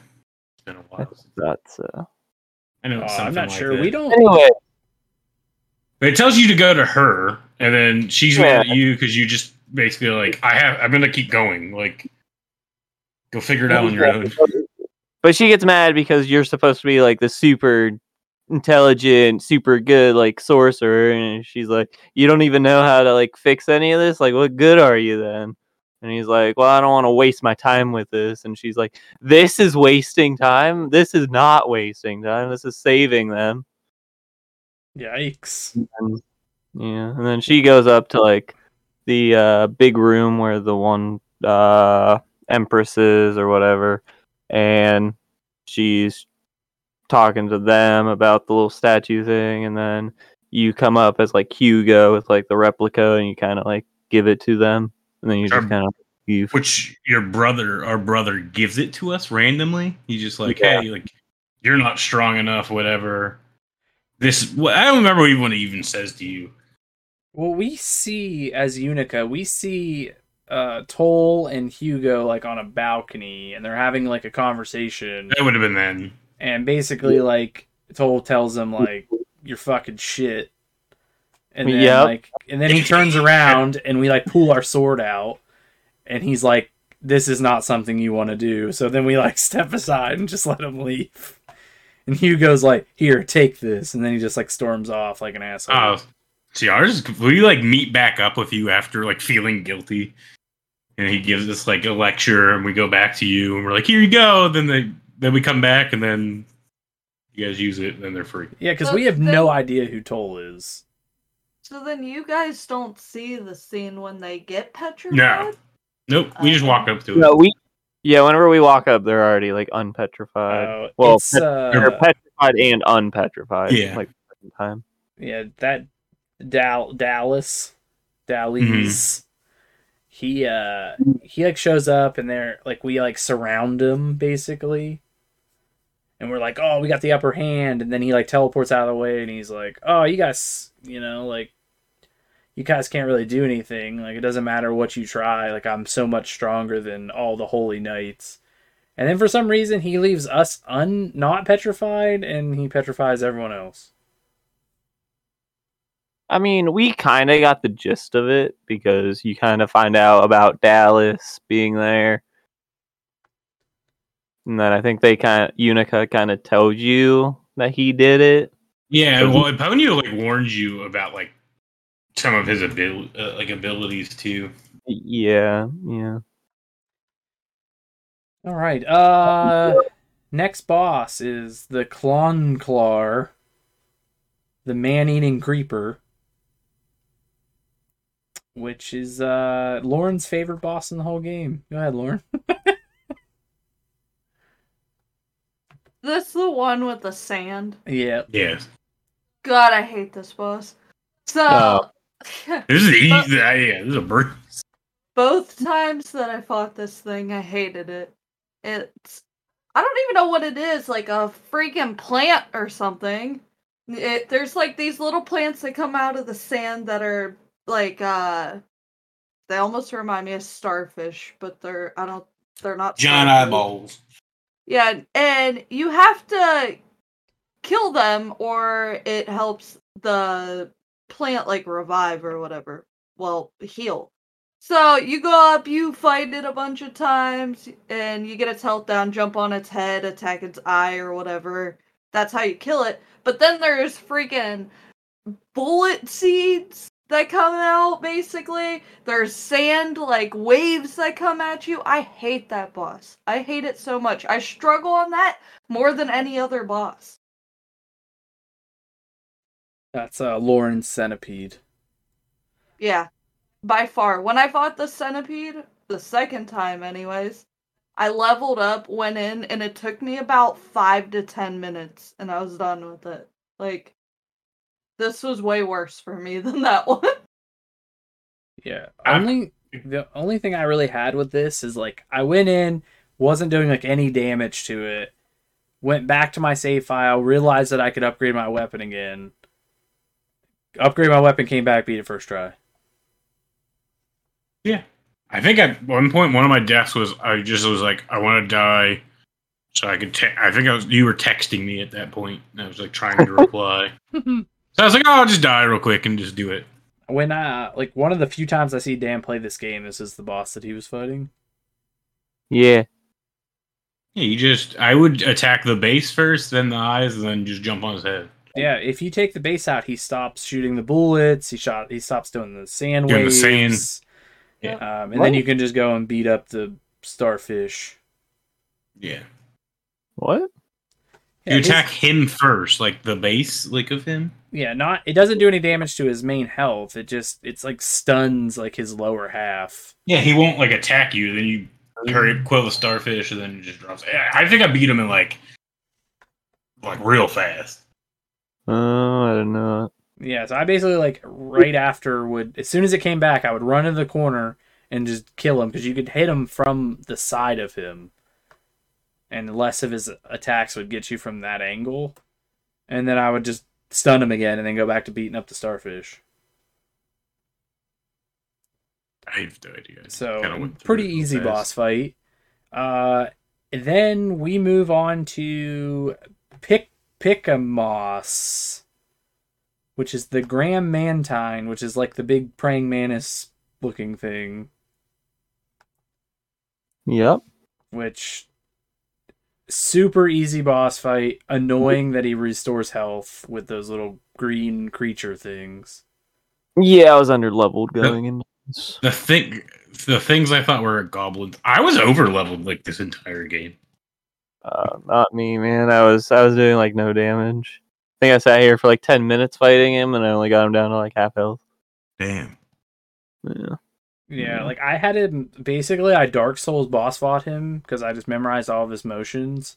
It's been a while. That's uh. I know. Uh, it's i'm not like sure that. we don't Anyway, But it tells you to go to her, and then she's Yeah. mad at you because you just basically like I have. I'm gonna keep going. Like, go figure it out on your own. But she gets mad because you're supposed to be like the super intelligent, super good like sorcerer, and she's like, "You don't even know how to like fix any of this. Like, what good are you then?" And he's like, "Well, I don't want to waste my time with this." And she's like, "This is wasting time. This is not wasting time. This is saving them." yikes And, yeah, and then she goes up to like the uh, big room where the one uh, empress is or whatever, and she's talking to them about the little statue thing, and then you come up as like Hugo with like the replica, and you kind of like give it to them, and then you just Sure. kind of leave. Which your brother, our brother, gives it to us randomly. He's just like, Yeah. hey, like you're not strong enough, whatever. This, well, I don't remember even what he even says to you. well we see as Yunica we see uh Toal and hugo like on a balcony and they're having like a conversation That would have been then. and basically like Toal tells him like you're fucking shit. And then Yep. like and then he turns around and we like pull our sword out and he's like this is not something you want to do. So then we like <laughs> step aside and just let him leave. And Hugo's like, "Here, take this." And then he just like storms off like an asshole. Oh, see, ours. We like meet back up with you after like feeling guilty, and he gives us like a lecture, and we go back to you, and we're like, "Here you go." Then they, then we come back, and then you guys use it, and then they're free. yeah, cuz So we have then- no idea who Toal is. So then you guys don't see the scene when they get petrified? No. Nope, we just walk up to it. No, we. Yeah, whenever we walk up, they're already like unpetrified. Uh, well, it's, uh, they're petrified and unpetrified. Yeah. like at time. yeah, that Dal- Dalles, Dalles, Mm-hmm. he uh he like shows up and they're like we like surround him basically, and we're like, oh, we got the upper hand, and then he like teleports out of the way and he's like, oh, you guys, you know, like you guys can't really do anything. Like it doesn't matter what you try. Like I'm so much stronger than all the holy knights. And then for some reason he leaves us un not petrified and he petrifies everyone else. I mean, we kind of got the gist of it because you kind of find out about Dalles being there. And then I think they kind of, Yunica kind of told you that he did it. Yeah, well, Ponyo like warns you about like some of his abil- uh, like abilities too. Yeah, yeah. All right. Uh next boss is the Khonsclard, the man-eating creeper, which is uh Lauren's favorite boss in the whole game. Go ahead, Lauren. <laughs> This the one with the sand. yeah. Yeah, God, I hate this boss. So Oh. <laughs> this is But- easy. yeah, this is a breeze. both times that I fought this thing, I hated it. It's I don't even know what it is, like a freaking plant or something. It, there's like these little plants that come out of the sand that are like uh they almost remind me of starfish, but they're I don't they're not Giant starfish. eyeballs. Yeah, and you have to kill them or it helps the plant like revive or whatever. Well, heal. So you go up, you fight it a bunch of times, and you get its health down, jump on its head, attack its eye or whatever. That's how you kill it. But then there's freaking bullet seeds that come out, basically. There's sand, like waves that come at you. I hate that boss. I hate it so much. I struggle on that more than any other boss. That's uh, Lauren's centipede. Yeah, by far. When I fought the centipede, the second time, anyways, I leveled up, went in, and it took me about five to ten minutes, and I was done with it. Like, this was way worse for me <laughs> than that one. Yeah. I'm- Only the only thing I really had with this is like I went in, wasn't doing like any damage to it, went back to my save file, realized that I could upgrade my weapon again. Upgrade my weapon, came back, beat it first try. Yeah. I think at one point one of my deaths was I just was like I want to die, so I could. Te- I think I was you were texting me at that point. And I was like trying to <laughs> reply. so I was like, oh, I'll just die real quick and just do it. when I like one of the few times I see Dan play this game, this is the boss that he was fighting. Yeah. Yeah, you just I would attack the base first, then the eyes, and then just jump on his head. Yeah, if you take the base out, he stops shooting the bullets. He shot. He stops doing the sand Doing the sand. Yeah. Um, and What? then you can just go and beat up the starfish. Yeah, What? Yeah, you his- attack him first, like the base, like of him. Yeah, not. It doesn't do any damage to his main health. It just it's like stuns like his lower half. Yeah, he won't like attack you. Then you hurry up, quill the starfish, and then it just drops. I think I beat him in like like real fast. Oh, I don't know. Yeah, so I basically like right after would as soon as it came back, I would run into the corner and just kill him because you could hit him from the side of him, and less of his attacks would get you from that angle. And then I would just stun him again, and then go back to beating up the starfish. I have no idea. So pretty easy fast. boss fight. Uh, then we move on to Pick Pickamos, which is the Graham Mantine, which is like the big praying mantis looking thing. Yep. Which super easy boss fight. Annoying that he restores health with those little green creature things. Yeah, I was under leveled going into this. The thing, the things I thought were goblins. I was over leveled like this entire game. Uh, not me, man. I was I was doing like no damage. I think I sat here for like ten minutes fighting him, and I only got him down to like half health. Damn. Yeah. Yeah, Yeah. like I had him basically. I Dark Souls boss fought him because I just memorized all of his motions.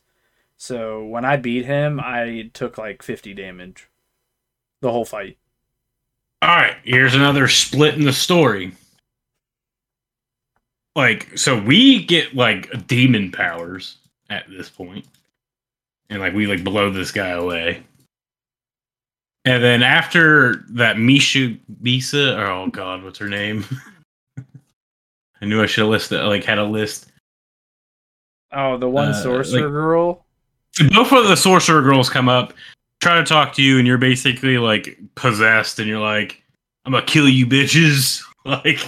So when I beat him, I took like fifty damage, the whole fight. All right, here's another split in the story. Like, so we get like demon powers at this point, and like we like blow this guy away. And then after that, Misha Bisa, oh god, what's her name? <laughs> I knew I should have listed, like, had a list. Oh, the one Uh, sorcerer like- girl. both of the sorcerer girls come up, try to talk to you, and you're basically like possessed, and you're like, "I'm gonna kill you, bitches!" <laughs> Like,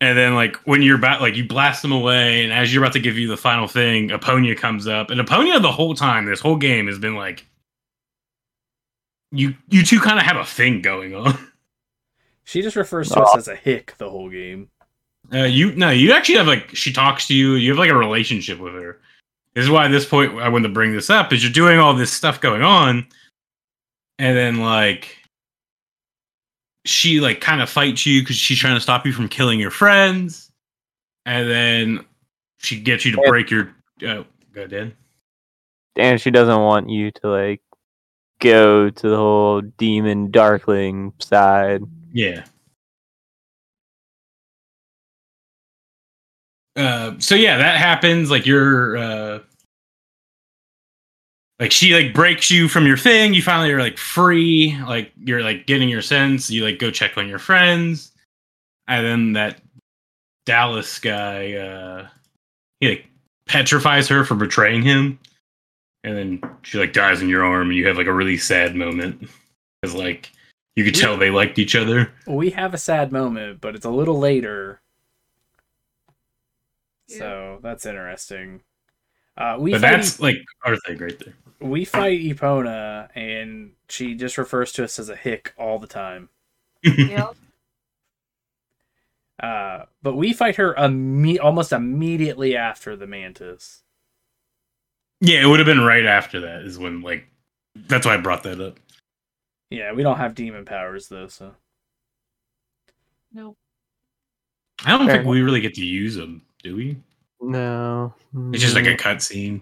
and then like when you're about like you blast them away, and as you're about to give you the final thing, Aponia comes up, and Aponia the whole time this whole game has been like, you you two kind of have a thing going on. <laughs> She just refers to us as a hick the whole game. Uh, you no, you actually have like she talks to you. You have like a relationship with her. This is why at this point I wanted to bring this up is you're doing all this stuff going on, and then like she like kind of fights you because she's trying to stop you from killing your friends, and then she gets you to break your. Oh, go ahead. And she doesn't want you to like go to the whole demon darkling side. Yeah. Uh, so yeah, that happens. Like you're, uh, like she like breaks you from your thing. You finally are like free. Like you're like getting your sense. You like go check on your friends, and then that Dalles guy, uh, he like petrifies her for betraying him, and then she like dies in your arm, and you have like a really sad moment because like You could tell they liked each other. We have a sad moment, but it's a little later. Yeah. So that's interesting. Uh, we But that's like our thing right there. We fight Epona, and she just refers to us as a hick all the time. Yep. <laughs> Uh, but we fight her imme- almost immediately after the mantis. Yeah, it would have been right after that is when like that's why I brought that up. Yeah, we don't have demon powers though, so Nope. I don't Fair think we really get to use them, do we? No. It's just like a Mm. cutscene.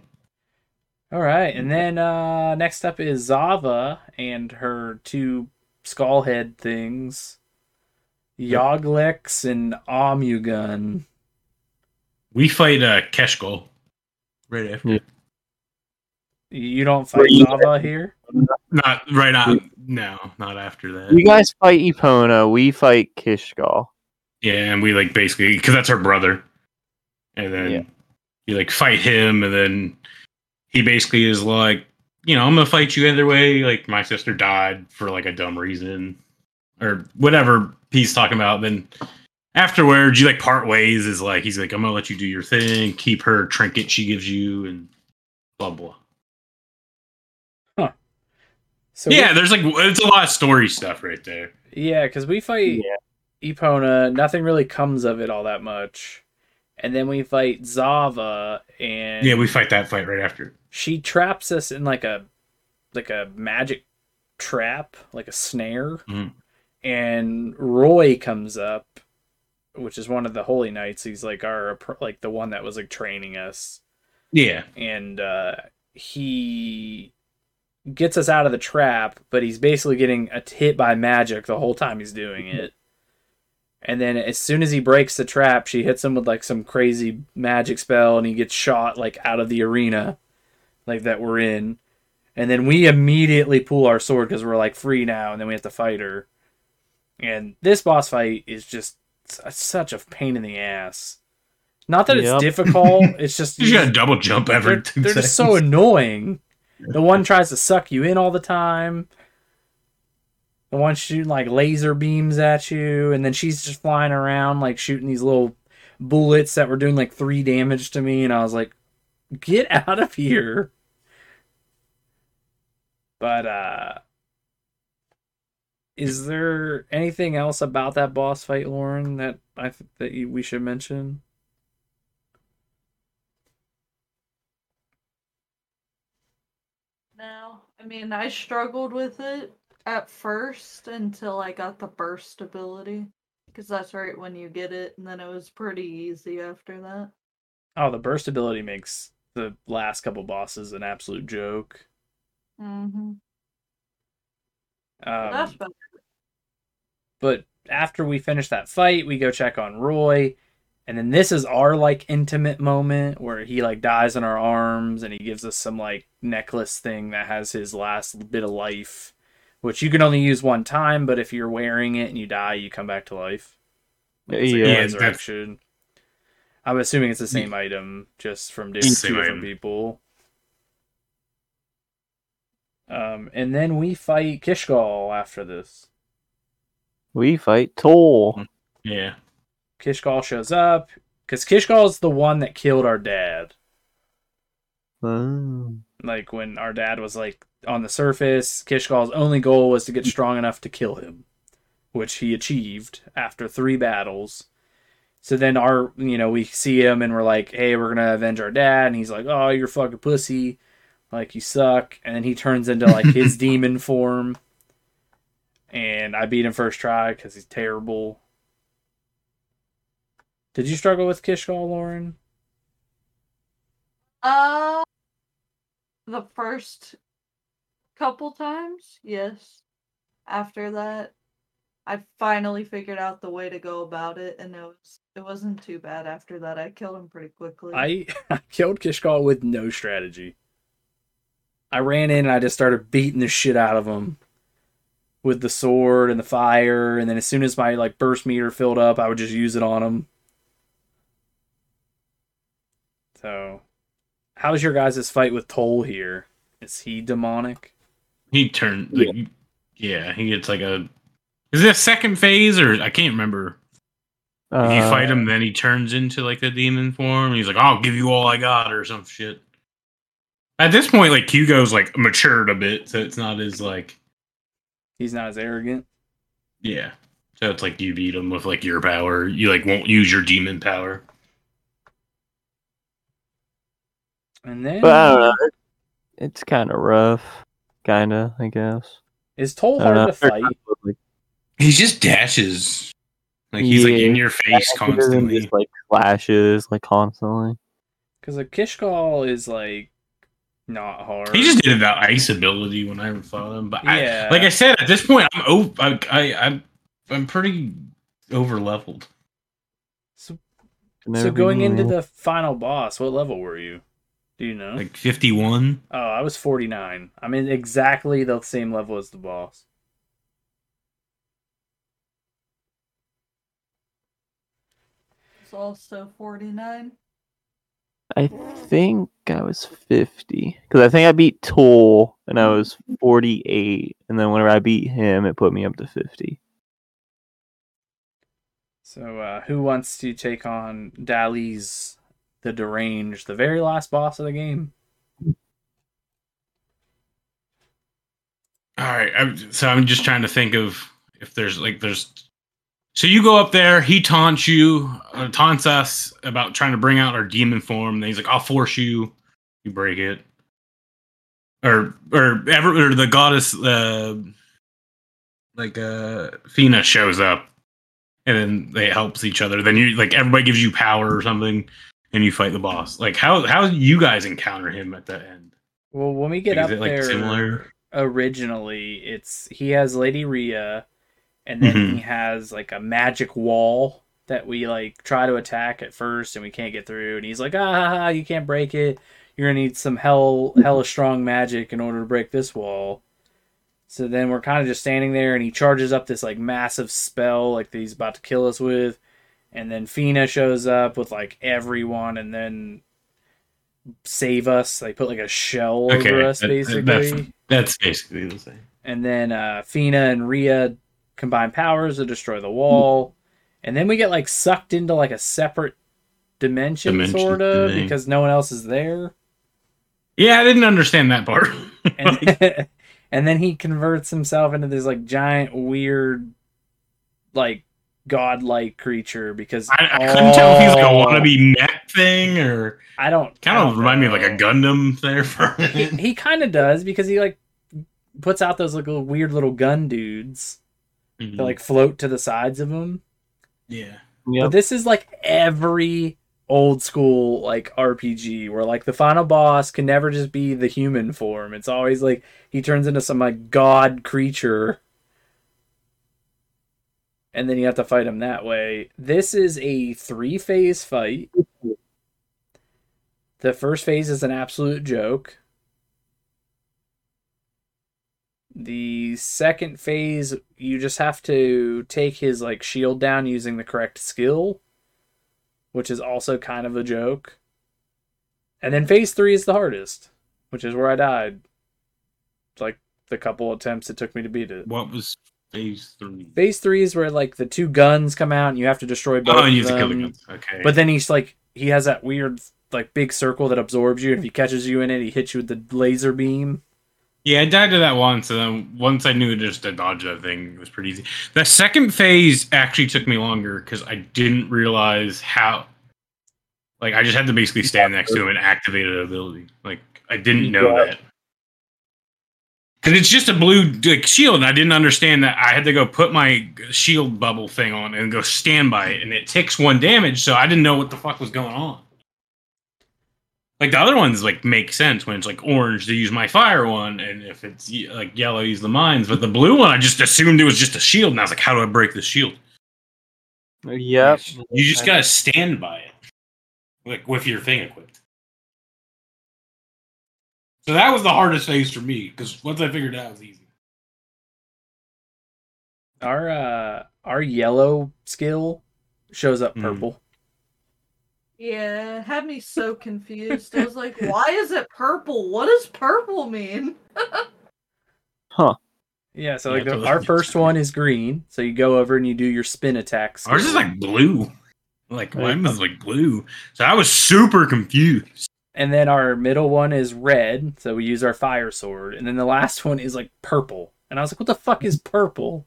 All right, and then uh, next up is Zava and her two skull head things, Yoglex and Amugun. We fight uh Kishgal right after. Yeah. You don't fight Right. Zava here. Not right on. No, not after that. You guys fight Epona, we fight Kishgal. Yeah, and we like basically because that's her brother, and then Yeah. you like fight him, and then he basically is like, you know, I'm gonna fight you either way. Like my sister died for like a dumb reason, or whatever he's talking about. Then afterwards, you like part ways. Is like he's like, I'm gonna let you do your thing, keep her trinket she gives you, and blah blah. Huh. So yeah, there's like it's a lot of story stuff right there. yeah, because we fight Epona, nothing really comes of it all that much, and then we fight Zava, and Yeah, we fight that fight right after. She traps us in like a like a magic trap, like a snare. Mhm. And Roy comes up, which is one of the holy knights. He's like our like the one that was like training us, Yeah, and uh, he gets us out of the trap, but he's basically getting a hit by magic the whole time he's doing it. And then as soon as he breaks the trap, she hits him with like some crazy magic spell, and he gets shot like out of the arena, like that we're in. And then we immediately pull our sword because we're like free now, and then we have to fight her. And this boss fight is just s- such a pain in the ass. Not that Yep. it's difficult; <laughs> it's just you got to double jump every they're, two they're just so annoying. The one <laughs> tries to suck you in all the time. The one shooting like laser beams at you, and then she's just flying around like shooting these little bullets that were doing like three damage to me, and I was like, "Get out of here!" But uh, is there anything else about that boss fight, Lauren, that I th- that you, we should mention? No, I mean I struggled with it at first until I got the burst ability, because that's right when you get it, and then it was pretty easy after that. Oh, the burst ability makes the last couple bosses an absolute joke. Mm-hmm. Um, better. but after we finish that fight, we go check on Roy, and then this is our like intimate moment where he like dies in our arms, and he gives us some like necklace thing that has his last bit of life, which you can only use one time. But if you're wearing it and you die, you come back to life. Like, it's like Yeah, that's- resurrection. I'm assuming it's the same item, just from different, Same two different people. Um, and then we fight Kishgal after this. We fight Toal. yeah. Kishgal shows up because Kishgal is the one that killed our dad. Oh. Like when our dad was like on the surface, Kishgal's only goal was to get strong enough to kill him, which he achieved after three battles. So then our, you know, we see him and we're like, "Hey, we're gonna avenge our dad," and he's like, "Oh, you're fucking pussy, like you suck," and then he turns into like his <laughs> demon form. And I beat him first try because he's terrible. Did you struggle with Kishgal, Lauren? Uh, the first couple times, yes. After that, I finally figured out the way to go about it, and it was it wasn't too bad. After that, I killed him pretty quickly. I, <laughs> I killed Kishgal with no strategy. I ran in and I just started beating the shit out of him with the sword and the fire, and then as soon as my like burst meter filled up, I would just use it on him. So, how's your guys' fight with Toal here? Is he demonic? He turned. Like, yeah. he gets like a Is it a second phase or I can't remember. If you Uh, fight him, then he turns into like the demon form. He's like, "I'll give you all I got," or some shit. At this point, like Hugo's like matured a bit, so it's not as like He's not as arrogant. yeah. So it's like you beat him with like your power. You like won't use your demon power. And then But I don't know. It's kind of rough, kind of. I guess. is Toal I don't hard know. to fight? He just dashes. Like he's like in your face constantly. just like flashes like constantly. Because a Kishgal is like not hard. He just did that ice ability when I fought him, but Yeah. I, like I said, at this point, I'm o- I, I, I'm I'm pretty over leveled. so, so going into the final boss, what level were you? Do you know? Like 51. oh, I was 49. I'm in exactly the same level as the boss. It's also 49. I think I was fifty because I think I beat Toal and I was forty-eight, and then whenever I beat him, it put me up to fifty. So, uh, who wants to take on Dalles the Deranged, the very last boss of the game? All right, I'm, so I'm just trying to think of if there's like there's. So you go up there, he taunts you, uh, taunts us about trying to bring out our demon form. Then he's like, "I'll force you." You break it, or or ever or the goddess, uh, like uh, Feena shows up, and then they helps each other. Then you like everybody gives you power or something, and you fight the boss. Like how how you guys encounter him at the end? Well, when we get Like, up it like there, similar? originally it's he has Lady Reah, and then Mhm. he has like a magic wall that we like try to attack at first, and we can't get through. And he's like, ah, you can't break it. You're gonna need some hell, hella strong magic in order to break this wall. So then we're kind of just standing there, and he charges up this like massive spell, like that he's about to kill us with. And then Feena shows up with like everyone, and then save us. They put like a shell Okay, over us, that- basically that's- That's basically the same. and then uh, Feena and Reah combine powers to destroy the wall, and then we get like sucked into like a separate dimension, Dimension sort of, thing. because no one else is there, Yeah, I didn't understand that part. <laughs> and, <laughs> and then he converts himself into this like giant, weird, like godlike creature. Because I, I couldn't tell if he was like a wannabe mech thing or I don't kind of don't remind me of like a know. Gundam there for a He, minute. he kind of does because he like puts out those like little weird little gun dudes Mm-hmm. that like float to the sides of them. yeah. But this is like every old school like RPG where like the final boss can never just be the human form. It's always like he turns into some like god creature. And then you have to fight him that way. This is a three phase fight. <laughs> The first phase is an absolute joke. The second phase, you just have to take his like shield down using the correct skill, which is also kind of a joke. And then phase three is the hardest, which is where I died. Like the couple attempts it took me to beat it. What was phase three? Phase three is where like the two guns come out and you have to destroy both. Oh, and of you have to kill the guns. Okay. But then he's like he has that weird like big circle that absorbs you. If he catches you in it, he hits you with the laser beam. Yeah, I died to that once, and then once I knew just to dodge that thing, it was pretty easy. The second phase actually took me longer because I didn't realize how. Like, I just had to basically stand next to him and activate an ability. Like, I didn't know Yeah. that. Because it's just a blue like, shield, and I didn't understand that I had to go put my shield bubble thing on and go stand by it, and it takes one damage, so I didn't know what the fuck was going on. Like the other ones, like make sense when it's like orange to use my fire one, and if it's like yellow, use the mines. But the blue one, I just assumed it was just a shield, and I was like, how do I break the shield? Yep. You just gotta stand by it, like with your thing equipped. So that was the hardest phase for me because once I figured it out, it was easy. Our uh our yellow skill shows up Mhm. purple. Yeah, it had me so confused. I was like, why is it purple? What does purple mean? <laughs> Huh. Yeah, so Yeah, like the, totally. our first one is green, so you go over and you do your spin attacks. Ours is like blue. Like mine was like blue. So I was super confused. and then our middle one is red, so we use our fire sword, and then the last one is like purple. And I was like, "What the fuck is purple?"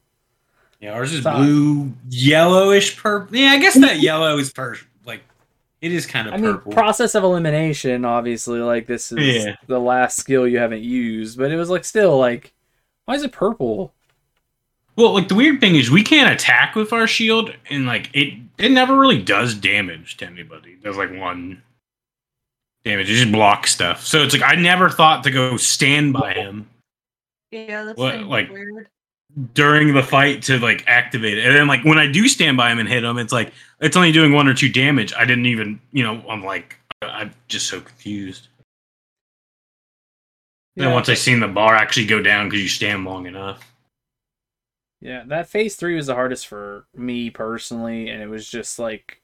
Yeah, ours is Fine. blue, yellowish purple. Yeah, I guess that <laughs> yellow is per like it is kind of I mean, process of elimination. Obviously, like this is Yeah. the last skill you haven't used, but it was like still like, why is it purple? well, like the weird thing is we can't attack with our shield, and like it it never really does damage to anybody. It does like one damage. It just blocks stuff. So it's like I never thought to go stand by him Yeah, that's What, kinda like- weird. During the fight to like activate it. And then like when I do stand by him and hit him, it's like it's only doing one or two damage. I didn't even, you know, I'm like I'm just so confused. Then once I seen the bar actually go down because you stand long enough. Yeah, that phase three was the hardest for me personally, and it was just like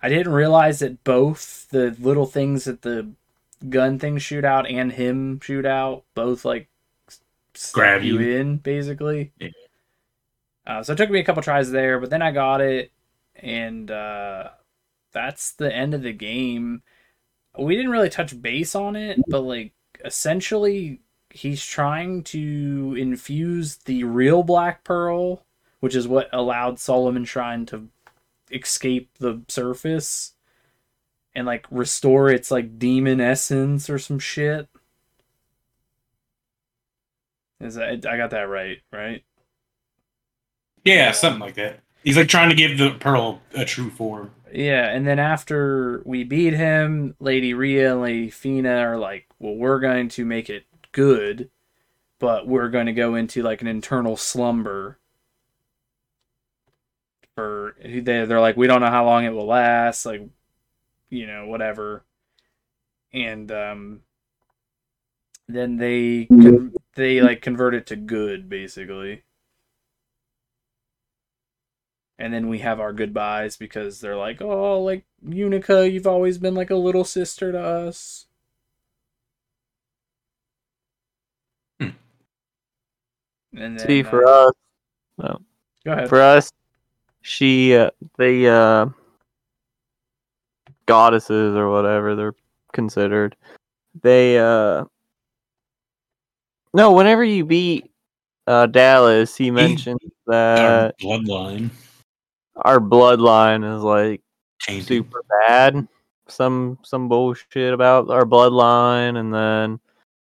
I didn't realize that both the little things that the gun things shoot out and him shoot out both like Grab you you. in basically. Yeah. Uh, so it took me a couple tries there, but then I got it, and uh, that's the end of the game. We didn't really touch base on it, but like essentially he's trying to infuse the real black pearl which is what allowed solomon shrine to escape the surface and like restore its like demon essence or some shit is that i got that right right Yeah, something like that. He's like trying to give the pearl a true form. Yeah, and then after we beat him, Lady Reah and Lady Feena are like, "Well, we're going to make it good, but we're going to go into like an internal slumber." For they they're like, "We don't know how long it will last, like, you know, whatever." And um, then they con- they like convert it to good, basically. And then we have our goodbyes because they're like, oh, like Yunica, you've always been like a little sister to us. Hmm. And then, See, for uh, us, go ahead. for us, she, uh, the uh, goddesses or whatever they're considered, they, uh, no, whenever you beat uh, Dalles, he mentioned Our that bloodline our bloodline is like super bad. Some some bullshit about our bloodline, and then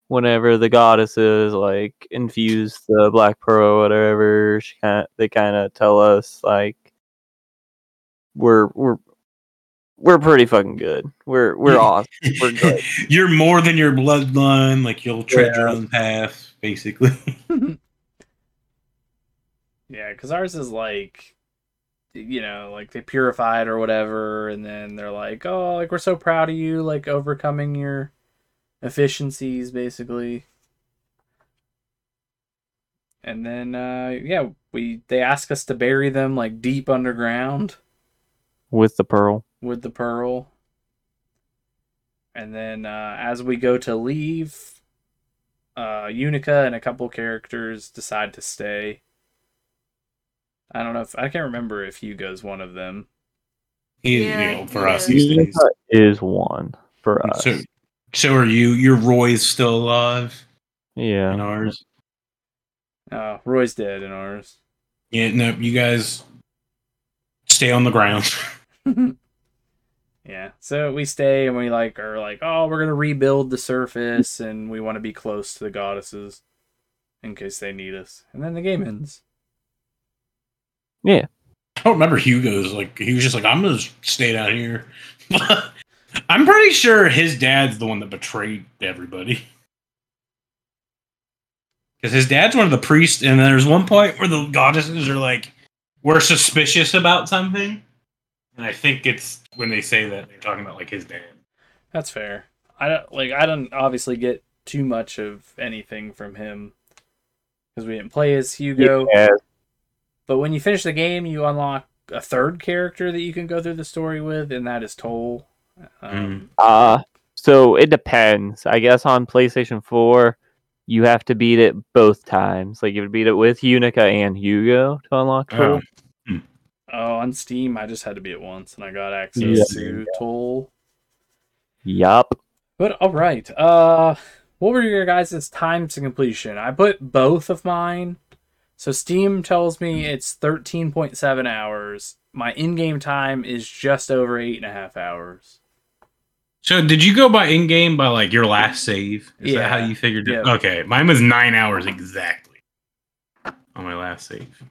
whenever the goddesses like infuse the black pearl or whatever, she kind they kind of tell us like we're we're we're pretty fucking good. We're we're <laughs> awesome. We're good. <laughs> You're more than your bloodline. Like you'll tread your Yeah. own path, basically. <laughs> Yeah, because ours is like, you know, like they purified or whatever, and then they're like, oh, like we're so proud of you, like overcoming your efficiencies, basically. And then, uh, yeah, we they ask us to bury them like deep underground with the pearl. With the pearl. And then, uh, as we go to leave, uh, Yunica and a couple characters decide to stay. I don't know if I can't remember if Hugo's one of them. He, Yeah, you know, for he us is. these days. Is one for us. So, so are you? Your Roy's still alive yeah. in ours. Oh, Roy's dead in ours. Yeah, no, you guys stay on the ground. <laughs> yeah. So we stay and we like are like, oh, we're gonna rebuild the surface and we want to be close to the goddesses in case they need us. And then the game ends. Yeah. I don't remember Hugo's like he was just like I'm gonna stay down here. <laughs> I'm pretty sure his dad's the one that betrayed everybody. <laughs> Because his dad's one of the priests, and there's one point where the goddesses are like, "We're suspicious about something," and I think it's when they say that they're talking about like his dad. That's fair. I don't like. I don't obviously get too much of anything from him because we didn't play as Hugo. Yeah. But when you finish the game, you unlock a third character that you can go through the story with, and that is Toal. Um, Uh so it depends. I guess on PlayStation 4, you have to beat it both times. Like you would beat it with Yunica and Hugo to unlock Toal. Oh. Oh, on Steam, I just had to be at once, and I got access Yeah. to Toal. Yup. But all right, uh, what were your guys' time to completion? I put both of mine. So Steam tells me it's thirteen point seven hours. My in-game time is just over eight and a half hours. So did you go by in game by like your last save? Is that how you figured it? Yeah. Okay, mine was nine hours exactly on my last save.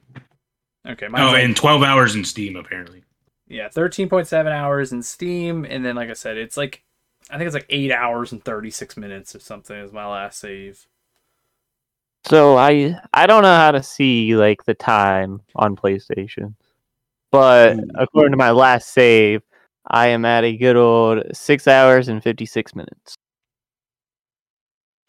Okay, Oh, like- and twelve hours in Steam apparently. yeah, thirteen point seven hours in Steam, and then like I said, it's like I think it's like eight hours and thirty six minutes or something is my last save. So I I don't know how to see like the time on PlayStation, but Ooh. according to my last save, I am at a good old six hours and fifty six minutes.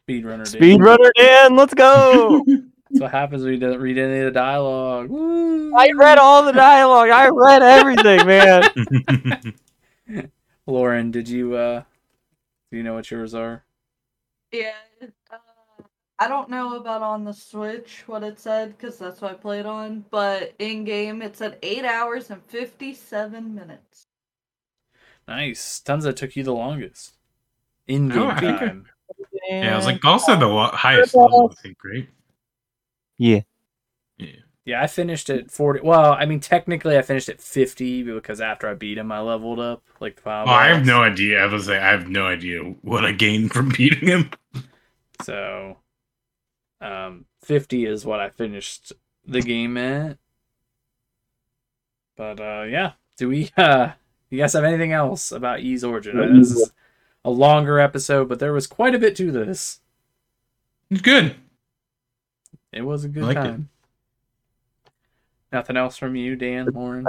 Speedrunner. Dan. Speedrunner Dan, let's go! <laughs> That's what happens when you don't read any of the dialogue. Woo! I read all the dialogue. I read everything, <laughs> man. <laughs> Lauren, did you uh do you know what yours are? Yeah. Uh, I don't know about on the Switch what it said because that's what I played on, but in game it said eight hours and fifty-seven minutes. Nice. Tonsa took you the longest. In game Oh, I I- yeah, I was like also the lo- highest level, I think, right? Yeah. Yeah. Yeah, I finished at 40. Well, I mean, technically, I finished at 50 because after I beat him, I leveled up. Like the final Oh, I have no idea. I was like, I have no idea what I gained from <laughs> beating him. So, um, 50 is what I finished the game at. But, uh, yeah. Do we, <laughs> uh, you guys have anything else about Ys Origin? I This is a longer episode, but there was quite a bit to this. It's good. It was a good liked it. time. Nothing else from you, Dan, Lauren?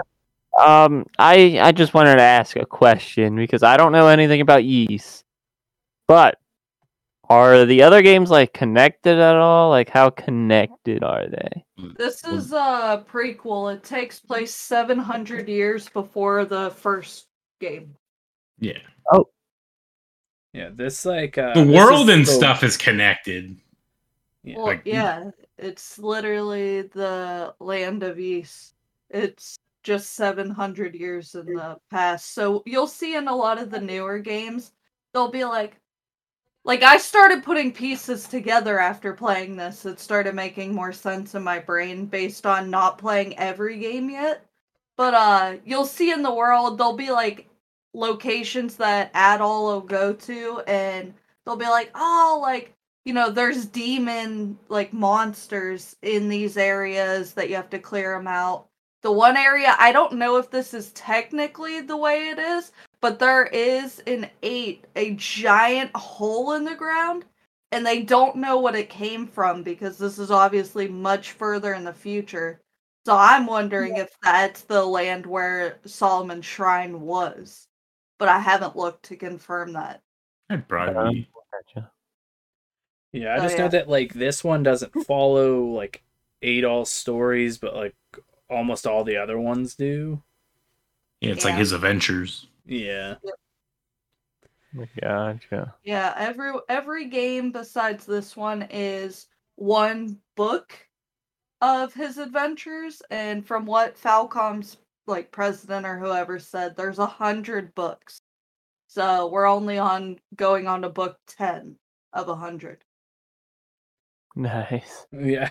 Um, I I just wanted to ask a question because I don't know anything about Ys, but are the other games like connected at all? Like, how connected are they? This is a prequel. It takes place seven hundred years before the first game. Yeah. Oh. Yeah, this like uh, The this world and the- stuff is connected. Yeah. Well, like- yeah, it's literally the land of Ys. It's just 700 years in the past. So you'll see in a lot of the newer games, they'll be like, like I started putting pieces together after playing this. It started making more sense in my brain based on not playing every game yet. But uh, you'll see in the world there'll be like locations that Adol will go to, and they'll be like, oh, like you know, there's demon like monsters in these areas that you have to clear them out. The one area, I don't know if this is technically the way it is, but there is an eight, a giant hole in the ground, and they don't know what it came from because this is obviously much further in the future. So I'm wondering if that's the land where Solomon's Shrine was. But I haven't looked to confirm that. I'd probably. Uh-huh. Gotcha. Yeah, I Oh, just yeah. know that like this one doesn't follow like Adol's stories, but like almost all the other ones do. Yeah, it's like his adventures. Yeah. Gotcha. Yeah, every every game besides this one is one book of his adventures, and from what Falcom's like president or whoever said, there's a hundred books. So we're only on going on to book ten of a hundred. Nice. Yeah.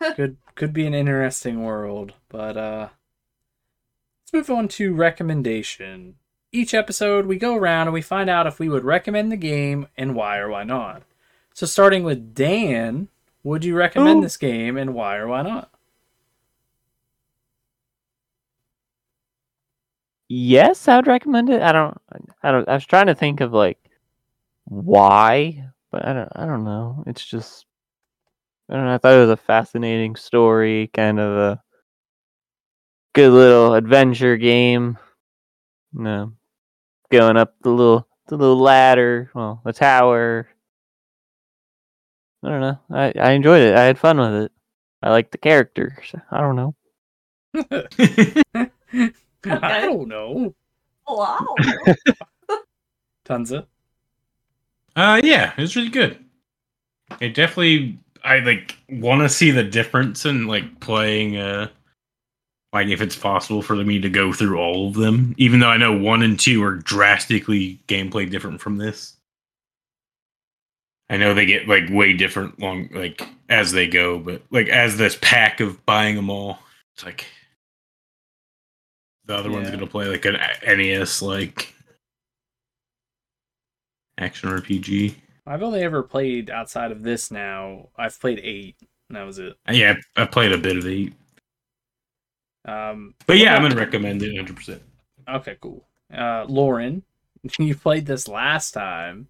<laughs> could could be an interesting world, but uh let's move on to recommendation. Each episode we go around and we find out if we would recommend the game and why or why not. So starting with Dan, would you recommend Ooh. this game and why or why not? Yes, I would recommend it. I don't. I don't. I was trying to think of like why, but I don't. I don't know. It's just. I don't know. I thought it was a fascinating story, kind of a good little adventure game. No, going up the little the little ladder, well, the tower. I don't know. I I enjoyed it. I had fun with it. I like the characters. I don't know. <laughs> I don't know. Wow. <laughs> Tonsa. Uh, yeah, it was really good. It definitely I like want to see the difference in like playing uh like if it's possible for me to go through all of them even though I know 1 and 2 are drastically gameplay different from this. I know they get like way different long like as they go but like as this pack of buying them all it's like the other one's going to play like an NES like action RPG. I've only ever played outside of this now. I've played eight, and that was it. Yeah, I played a bit of eight. Um, But yeah, I'm gonna recommend it 100. percent Okay, cool. Uh, Lauren, <laughs> you played this last time,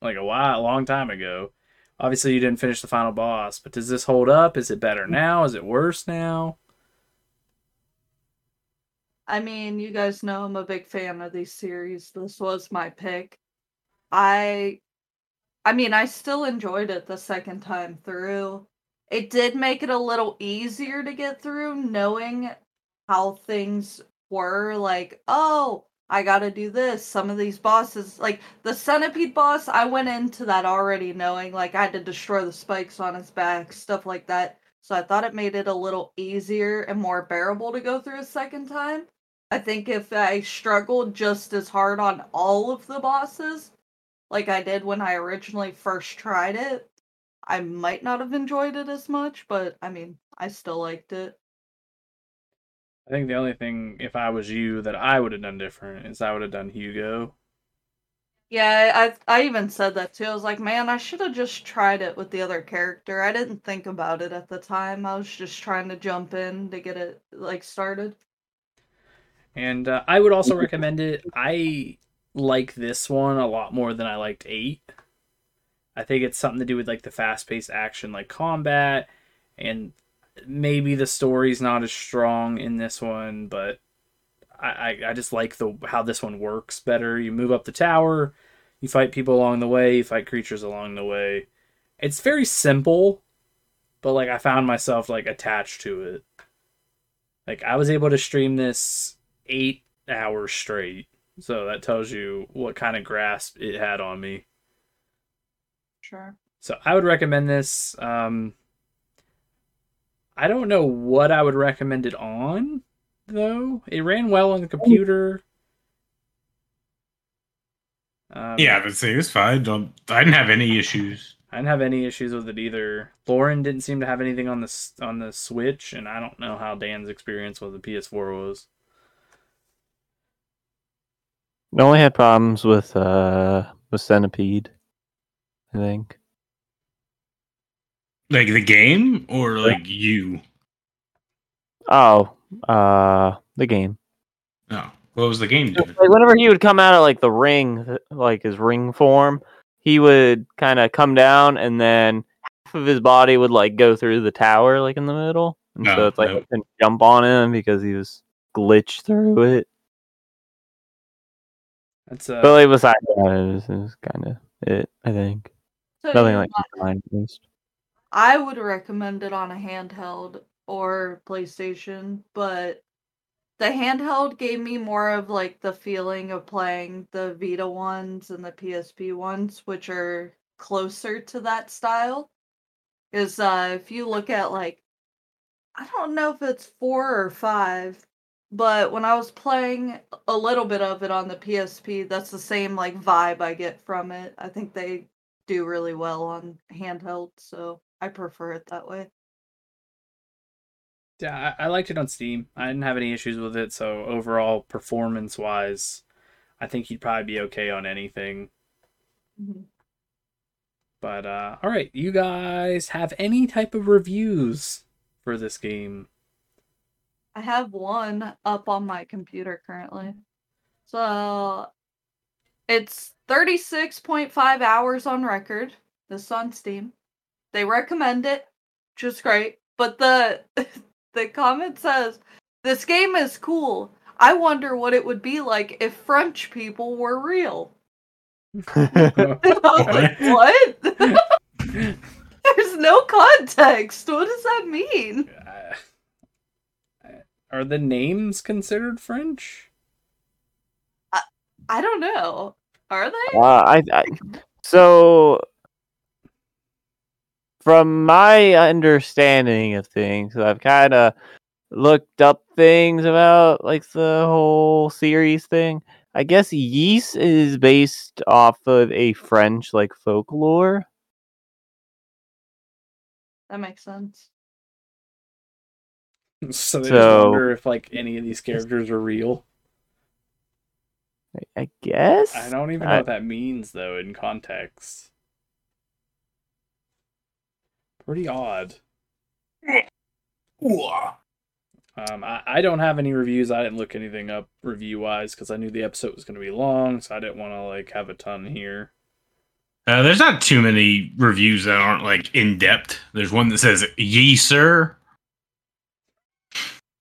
like a while, a long time ago. Obviously, you didn't finish the final boss, but does this hold up? Is it better now? Is it worse now? I mean, you guys know I'm a big fan of these series. This was my pick. I I mean, I still enjoyed it the second time through. It did make it a little easier to get through knowing how things were like, oh, I got to do this. Some of these bosses, like the centipede boss, I went into that already knowing like I had to destroy the spikes on his back, stuff like that. So I thought it made it a little easier and more bearable to go through a second time. I think if I struggled just as hard on all of the bosses, like I did when I originally first tried it, I might not have enjoyed it as much, but I mean, I still liked it. I think the only thing, if I was you, that I would have done different is I would have done Hugo. Yeah, I I even said that too. I was like, man, I should have just tried it with the other character. I didn't think about it at the time. I was just trying to jump in to get it like started. And uh, I would also <laughs> recommend it. I like this one a lot more than I liked 8. I think it's something to do with like the fast-paced action like combat and maybe the story's not as strong in this one, but I, I, I just like the how this one works better. You move up the tower, you fight people along the way, you fight creatures along the way. It's very simple, but like I found myself like attached to it. Like I was able to stream this eight hours straight. So that tells you what kind of grasp it had on me. Sure. So I would recommend this. Um, I don't know what I would recommend it on, though. It ran well on the computer. Um, Yeah, but see, it was fine. Don't, I didn't have any issues. I didn't have any issues with it either. Lauren didn't seem to have anything on the on the Switch, and I don't know how Dan's experience with the PS4 was. I only had problems with uh with Centipede. I think. Like the game or like you? Oh, uh, the game. No. What was the game doing? Like whenever he would come out of like the ring, like his ring form, he would kind of come down, and then half of his body would like go through the tower, like in the middle, and so it's like no. I couldn't jump on him because he was glitched through it. That's uh, But like besides that, it was, was kind of it. I think So nothing like mine at. I would recommend it on a handheld or PlayStation, but the handheld gave me more of like the feeling of playing the Vita ones and the PSP ones, which are closer to that style. Is uh if you look at like I don't know if it's four or five, but when I was playing a little bit of it on the PSP, that's the same like vibe I get from it. I think they do really well on handheld, so I prefer it that way. Yeah, I, I liked it on Steam. I didn't have any issues with it, so overall performance wise, I think he'd probably be okay on anything. Mhm. But uh all right, you guys have any type of reviews for this game? I have one up on my computer currently. So it's 36.5 hours on record. This is on Steam. They recommend it, which is great. But the <laughs> the comment says this game is cool. I wonder what it would be like if French people were real. <laughs> Like, what? <laughs> There's no context. What does that mean? Uh, are the names considered French? I don't know. Are they? Uh, I, I so from my understanding of things, I've kind of looked up things about like the whole series thing. I guess Ys is based off of a French like folklore. That makes sense. <laughs> So they So- just wonder if like any of these characters are real. I- I guess. I don't even know I- what that means though in context. Pretty odd. Um, I, I don't have any reviews. I didn't look anything up review wise because I knew the episode was going to be long, so I didn't want to like have a ton here. Uh, there's not too many reviews that aren't like in depth. There's one that says "Ye sir,"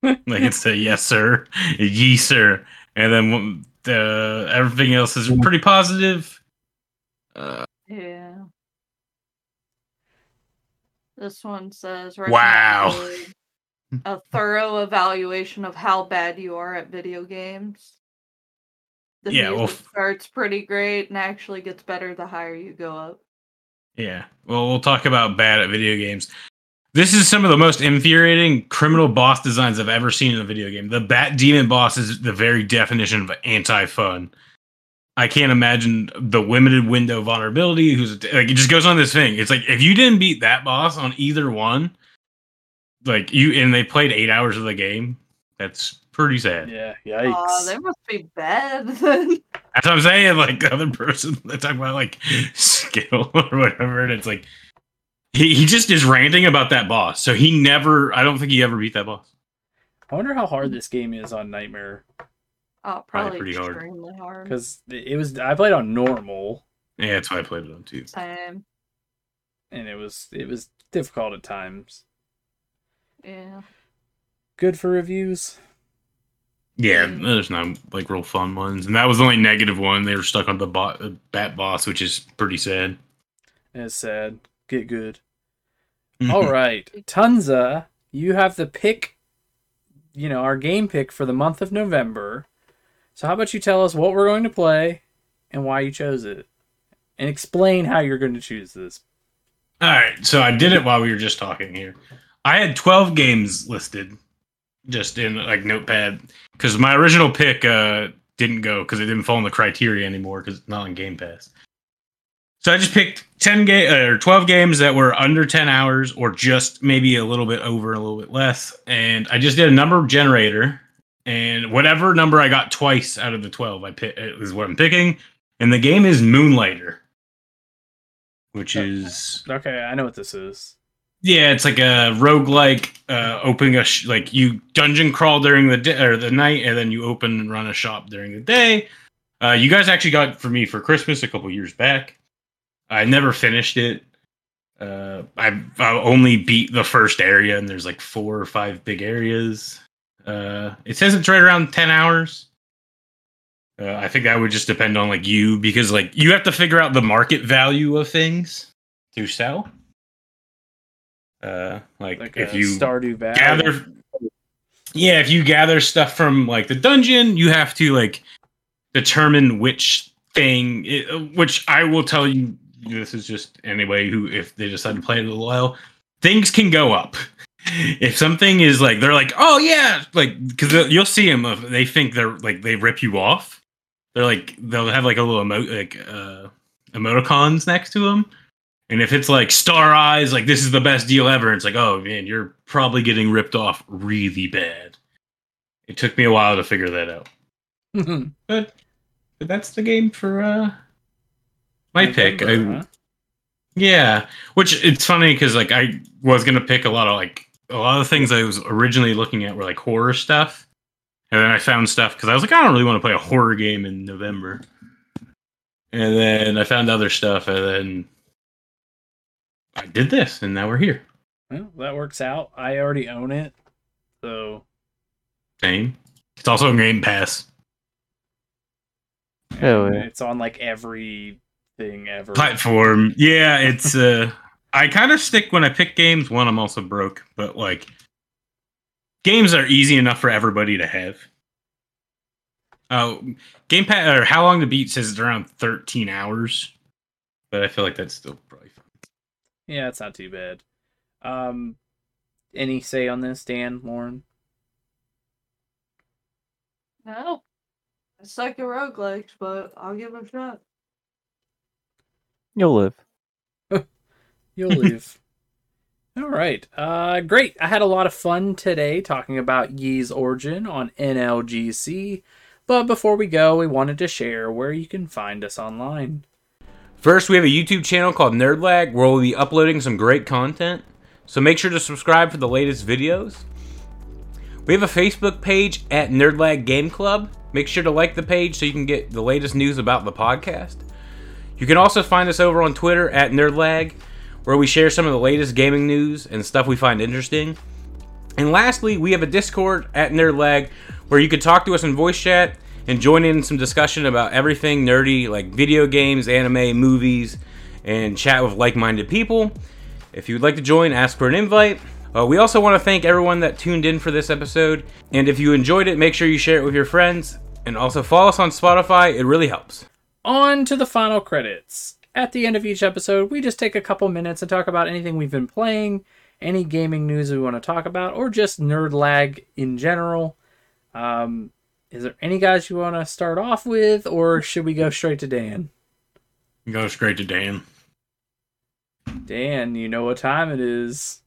like it's a yes sir, ye sir, and then one- the everything else is pretty positive. Uh, Yeah. This one says Wow. A thorough evaluation of how bad you are at video games. The Yeah, well, music f- starts pretty great and actually gets better the higher you go up. yeah, well, we'll talk about bad at video games. This is some of the most infuriating criminal boss designs I've ever seen in a video game. The Bat Demon boss is the very definition of anti-fun. I can't imagine the limited window vulnerability. Who's like it just goes on this thing. It's like if you didn't beat that boss on either one, like you and they played eight hours of the game, that's pretty sad. Yeah, yikes. Oh, they must be bad. <laughs> That's what I'm saying. Like the other person, <laughs> they talk about like <laughs> skill or whatever, and it's like he, he just is ranting about that boss. So he never. I don't think he ever beat that boss. I wonder how hard this game is on Nightmare Oh, Probably probably pretty hard. extremely hard. because it was. I played on normal Yeah, that's why I played it on too. Same. and it was it was difficult at times. Yeah. Good for reviews. Yeah, Mm. there's no like real fun ones, and that was the only negative one. They were stuck on the bot, uh, bat boss, which is pretty sad. It's sad. Get good. All <laughs> right, Tonsa, you have the pick. You know our game pick for the month of November. So how about you tell us what we're going to play and why you chose it, and explain how you're going to choose this. All right, so I did it while we were just talking here. I had 12 games listed just in like Notepad because my original pick uh, didn't go because it didn't fall in the criteria anymore because it's not on Game Pass. So I just picked 10 game or 12 games that were under 10 hours or just maybe a little bit over, a little bit less, and I just did a number generator. And whatever number I got twice out of the 12, I pick is what I'm picking. And the game is Moonlighter, which is Okay, I know what this is. yeah, it's like a roguelike uh opening a sh- like you dungeon crawl during the day or the night and then you open and run a shop during the day. Uh you guys actually got it for me for Christmas a couple years back. I never finished it. Uh I I only beat the first area and there's like four or five big areas. Uh it says it's right around 10 hours. Uh, I think that would just depend on like you because like you have to figure out the market value of things to sell. Uh, like, Like if you Stardew Valley. gather, yeah, if you gather stuff from like the dungeon, you have to like determine which thing. It, which I will tell you, this is just anybody who, if they decide to play it a little while, things can go up. If something is like they're like, oh yeah, like because you'll see them, if they think they're like they rip you off. They're like they'll have like a little emo- like uh, emoticons next to them, and if it's like star eyes, like this is the best deal ever, it's like, oh man, you're probably getting ripped off really bad. It took me a while to figure that out. <laughs> But, but that's the game for uh my pick. I, Huh? yeah, which it's funny because like I was gonna pick a lot of like a lot of things I was originally looking at were like horror stuff, and then I found stuff because I was like I don't really want to play a horror game in November, and then I found other stuff, and then I did this, and now we're here. Well, that works out. I already own it, so Same. It's also on Game Pass Oh, yeah. it's on like every thing ever. platform. Yeah, it's uh I kind of stick when I pick games. One, I'm also broke, but like games are easy enough for everybody to have. Oh, Game Pass or How Long to Beat says it's around 13 hours, but I feel like that's still probably fine. Yeah, it's not too bad. Um, any say on this, Dan, Lauren? No. I suck at roguelikes, but I'll give it a shot. You'll live. <laughs> You'll live. <laughs> All right. Uh, great. I had a lot of fun today talking about Ys origin on NLGC. But before we go, we wanted to share where you can find us online. First, we have a YouTube channel called Nerdlag where we'll be uploading some great content. So make sure to subscribe for the latest videos. We have a Facebook page at Nerdlag Game Club. Make sure to like the page so you can get the latest news about the podcast. You can also find us over on Twitter at Nerdlag, where we share some of the latest gaming news and stuff we find interesting. And lastly, we have a Discord at Nerdlag where you can talk to us in voice chat and join in some discussion about everything nerdy like video games, anime, movies, and chat with like minded people. If you would like to join, ask for an invite. Uh, we also want to thank everyone that tuned in for this episode. And if you enjoyed it, make sure you share it with your friends. And also follow us on Spotify, it really helps. On to the final credits. At the end of each episode, we just take a couple minutes and talk about anything we've been playing, any gaming news we want to talk about, or just nerd lag in general. Um, is there any guys you want to start off with, or should we go straight to Dan? Go straight to Dan. Dan, you know what time it is.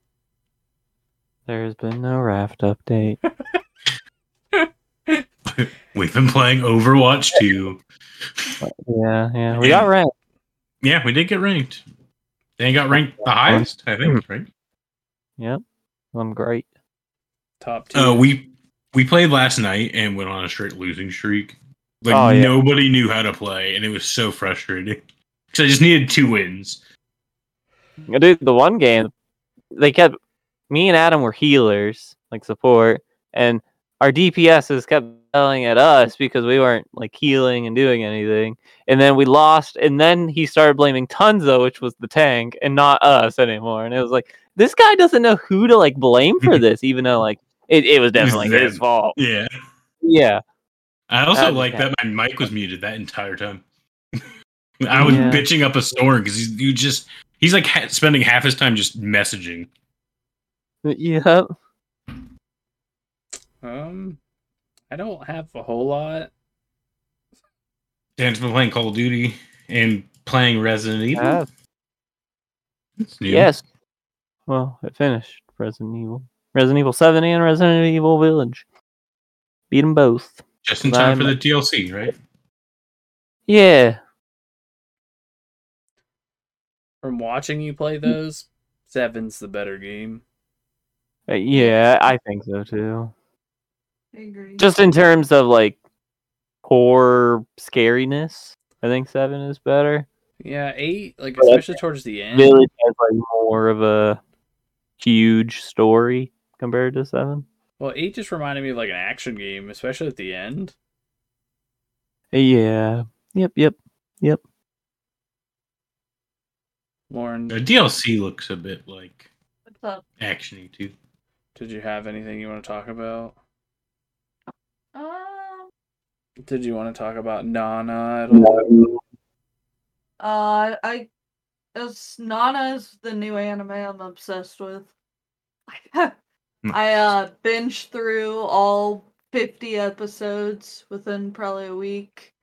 There's been no raft update. <laughs> <laughs> We've been playing Overwatch 2. yeah, yeah. We got ranked. Yeah, we did get ranked. They got ranked the highest, I think, right? Yep. I'm great. Top two. Uh, we we played last night and went on a straight losing streak. Like Oh, yeah. nobody knew how to play, and it was so frustrating. <laughs> Because I just needed two wins. Dude, the one game, they kept me and Adam were healers, like support, and our DPSs kept yelling at us because we weren't like healing and doing anything. And then we lost, and then he started blaming Tonsa, which was the tank, and not us anymore. And it was like, this guy doesn't know who to like blame for <laughs> this, even though like it, it was definitely his fault. Yeah. Yeah. I also like that my mic was muted that entire time. <laughs> I was Yeah. bitching up a storm because you just he's like ha- spending half his time just messaging. Yep. Um, I don't have a whole lot. Dan's been playing Call of Duty and playing Resident Evil. Uh, It's new. yes. Well, it finished Resident Evil. Resident Evil 7 and Resident Evil Village. Beat them both. just in time for I'm- the DLC, right? Yeah. From watching you play those, seven's the better game. Uh, Yeah, I think so too. I agree. Just in terms of like core scariness, I think 7 is better. Yeah, eight, like But especially towards the end. Village has like more of a huge story compared to 7. Well, eight just reminded me of like an action game, especially at the end. Yeah. Yep. Yep, yep. Lauren, The DLC looks a bit like What's up? actiony too. did you have anything you want to talk about? Did you want to talk about Nana at all? uh, I, it's Nana is the new anime I'm obsessed with. <laughs> I uh binged through all 50 episodes within probably a week.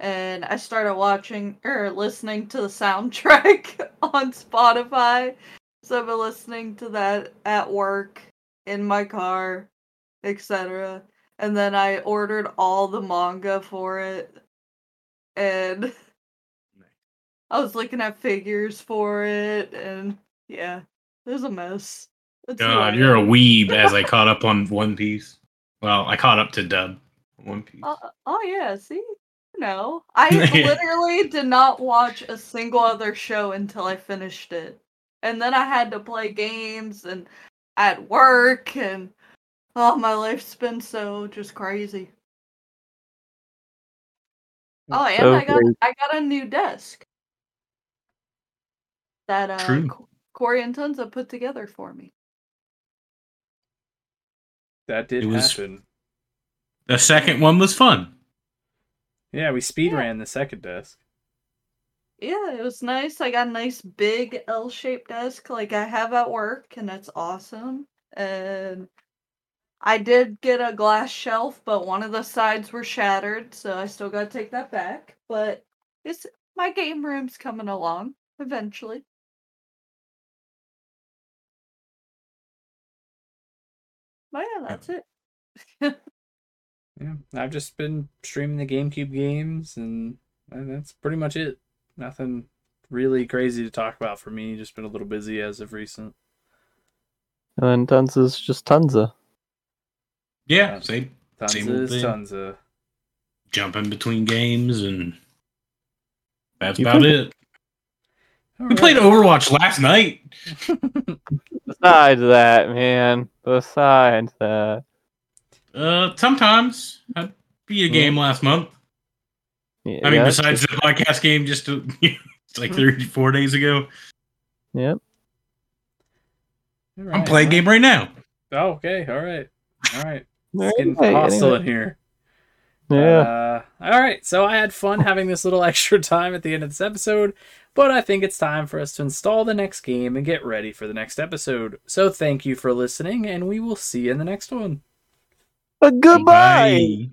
And I started watching or listening to the soundtrack <laughs> on Spotify. So I've been listening to that at work, in my car, etc. And then I ordered all the manga for it. And <laughs> I was looking at figures for it and yeah, it was a mess. That's who I God, you're a <laughs> weeb as I caught up on One Piece. Well, I caught up to Dub One Piece. Oh, oh yeah, see? No. I <laughs> literally did not watch a single other show until I finished it. And then I had to play games and at work and oh my life's been so just crazy. Oh, and So I got crazy. I got a new desk. That uh True. Corey and Tonsa put together for me. That did It was- happen. The second one was fun. Yeah, we speed Yeah. ran the second desk. Yeah, it was nice. I got a nice big L-shaped desk like I have at work, and that's awesome. And I did get a glass shelf, but one of the sides were shattered, so I still got to take that back. But it's my game room's coming along eventually. But yeah, that's it. <laughs> Yeah, I've just been streaming the GameCube games, and, and that's pretty much it. Nothing really crazy to talk about for me. Just been a little busy as of recent. And tons is just Tonsa. Yeah, same. Tons Same old thing. tons of. Jumping between games, and that's You about played- it. We played Overwatch last night. <laughs> Besides that, man. Besides that. Uh, sometimes I beat a game last month. Yeah, I mean, yeah, besides the podcast game, just to, <laughs> it's like three, <laughs> four days ago. Yep. I'm playing a game right now. Oh, okay. All right. All right. It's getting anyway. hostile in here. Yeah. Uh, all right. So I had fun having this little <laughs> extra time at the end of this episode, but I think it's time for us to install the next game and get ready for the next episode. So thank you for listening, and we will see you in the next one. But goodbye. Bye.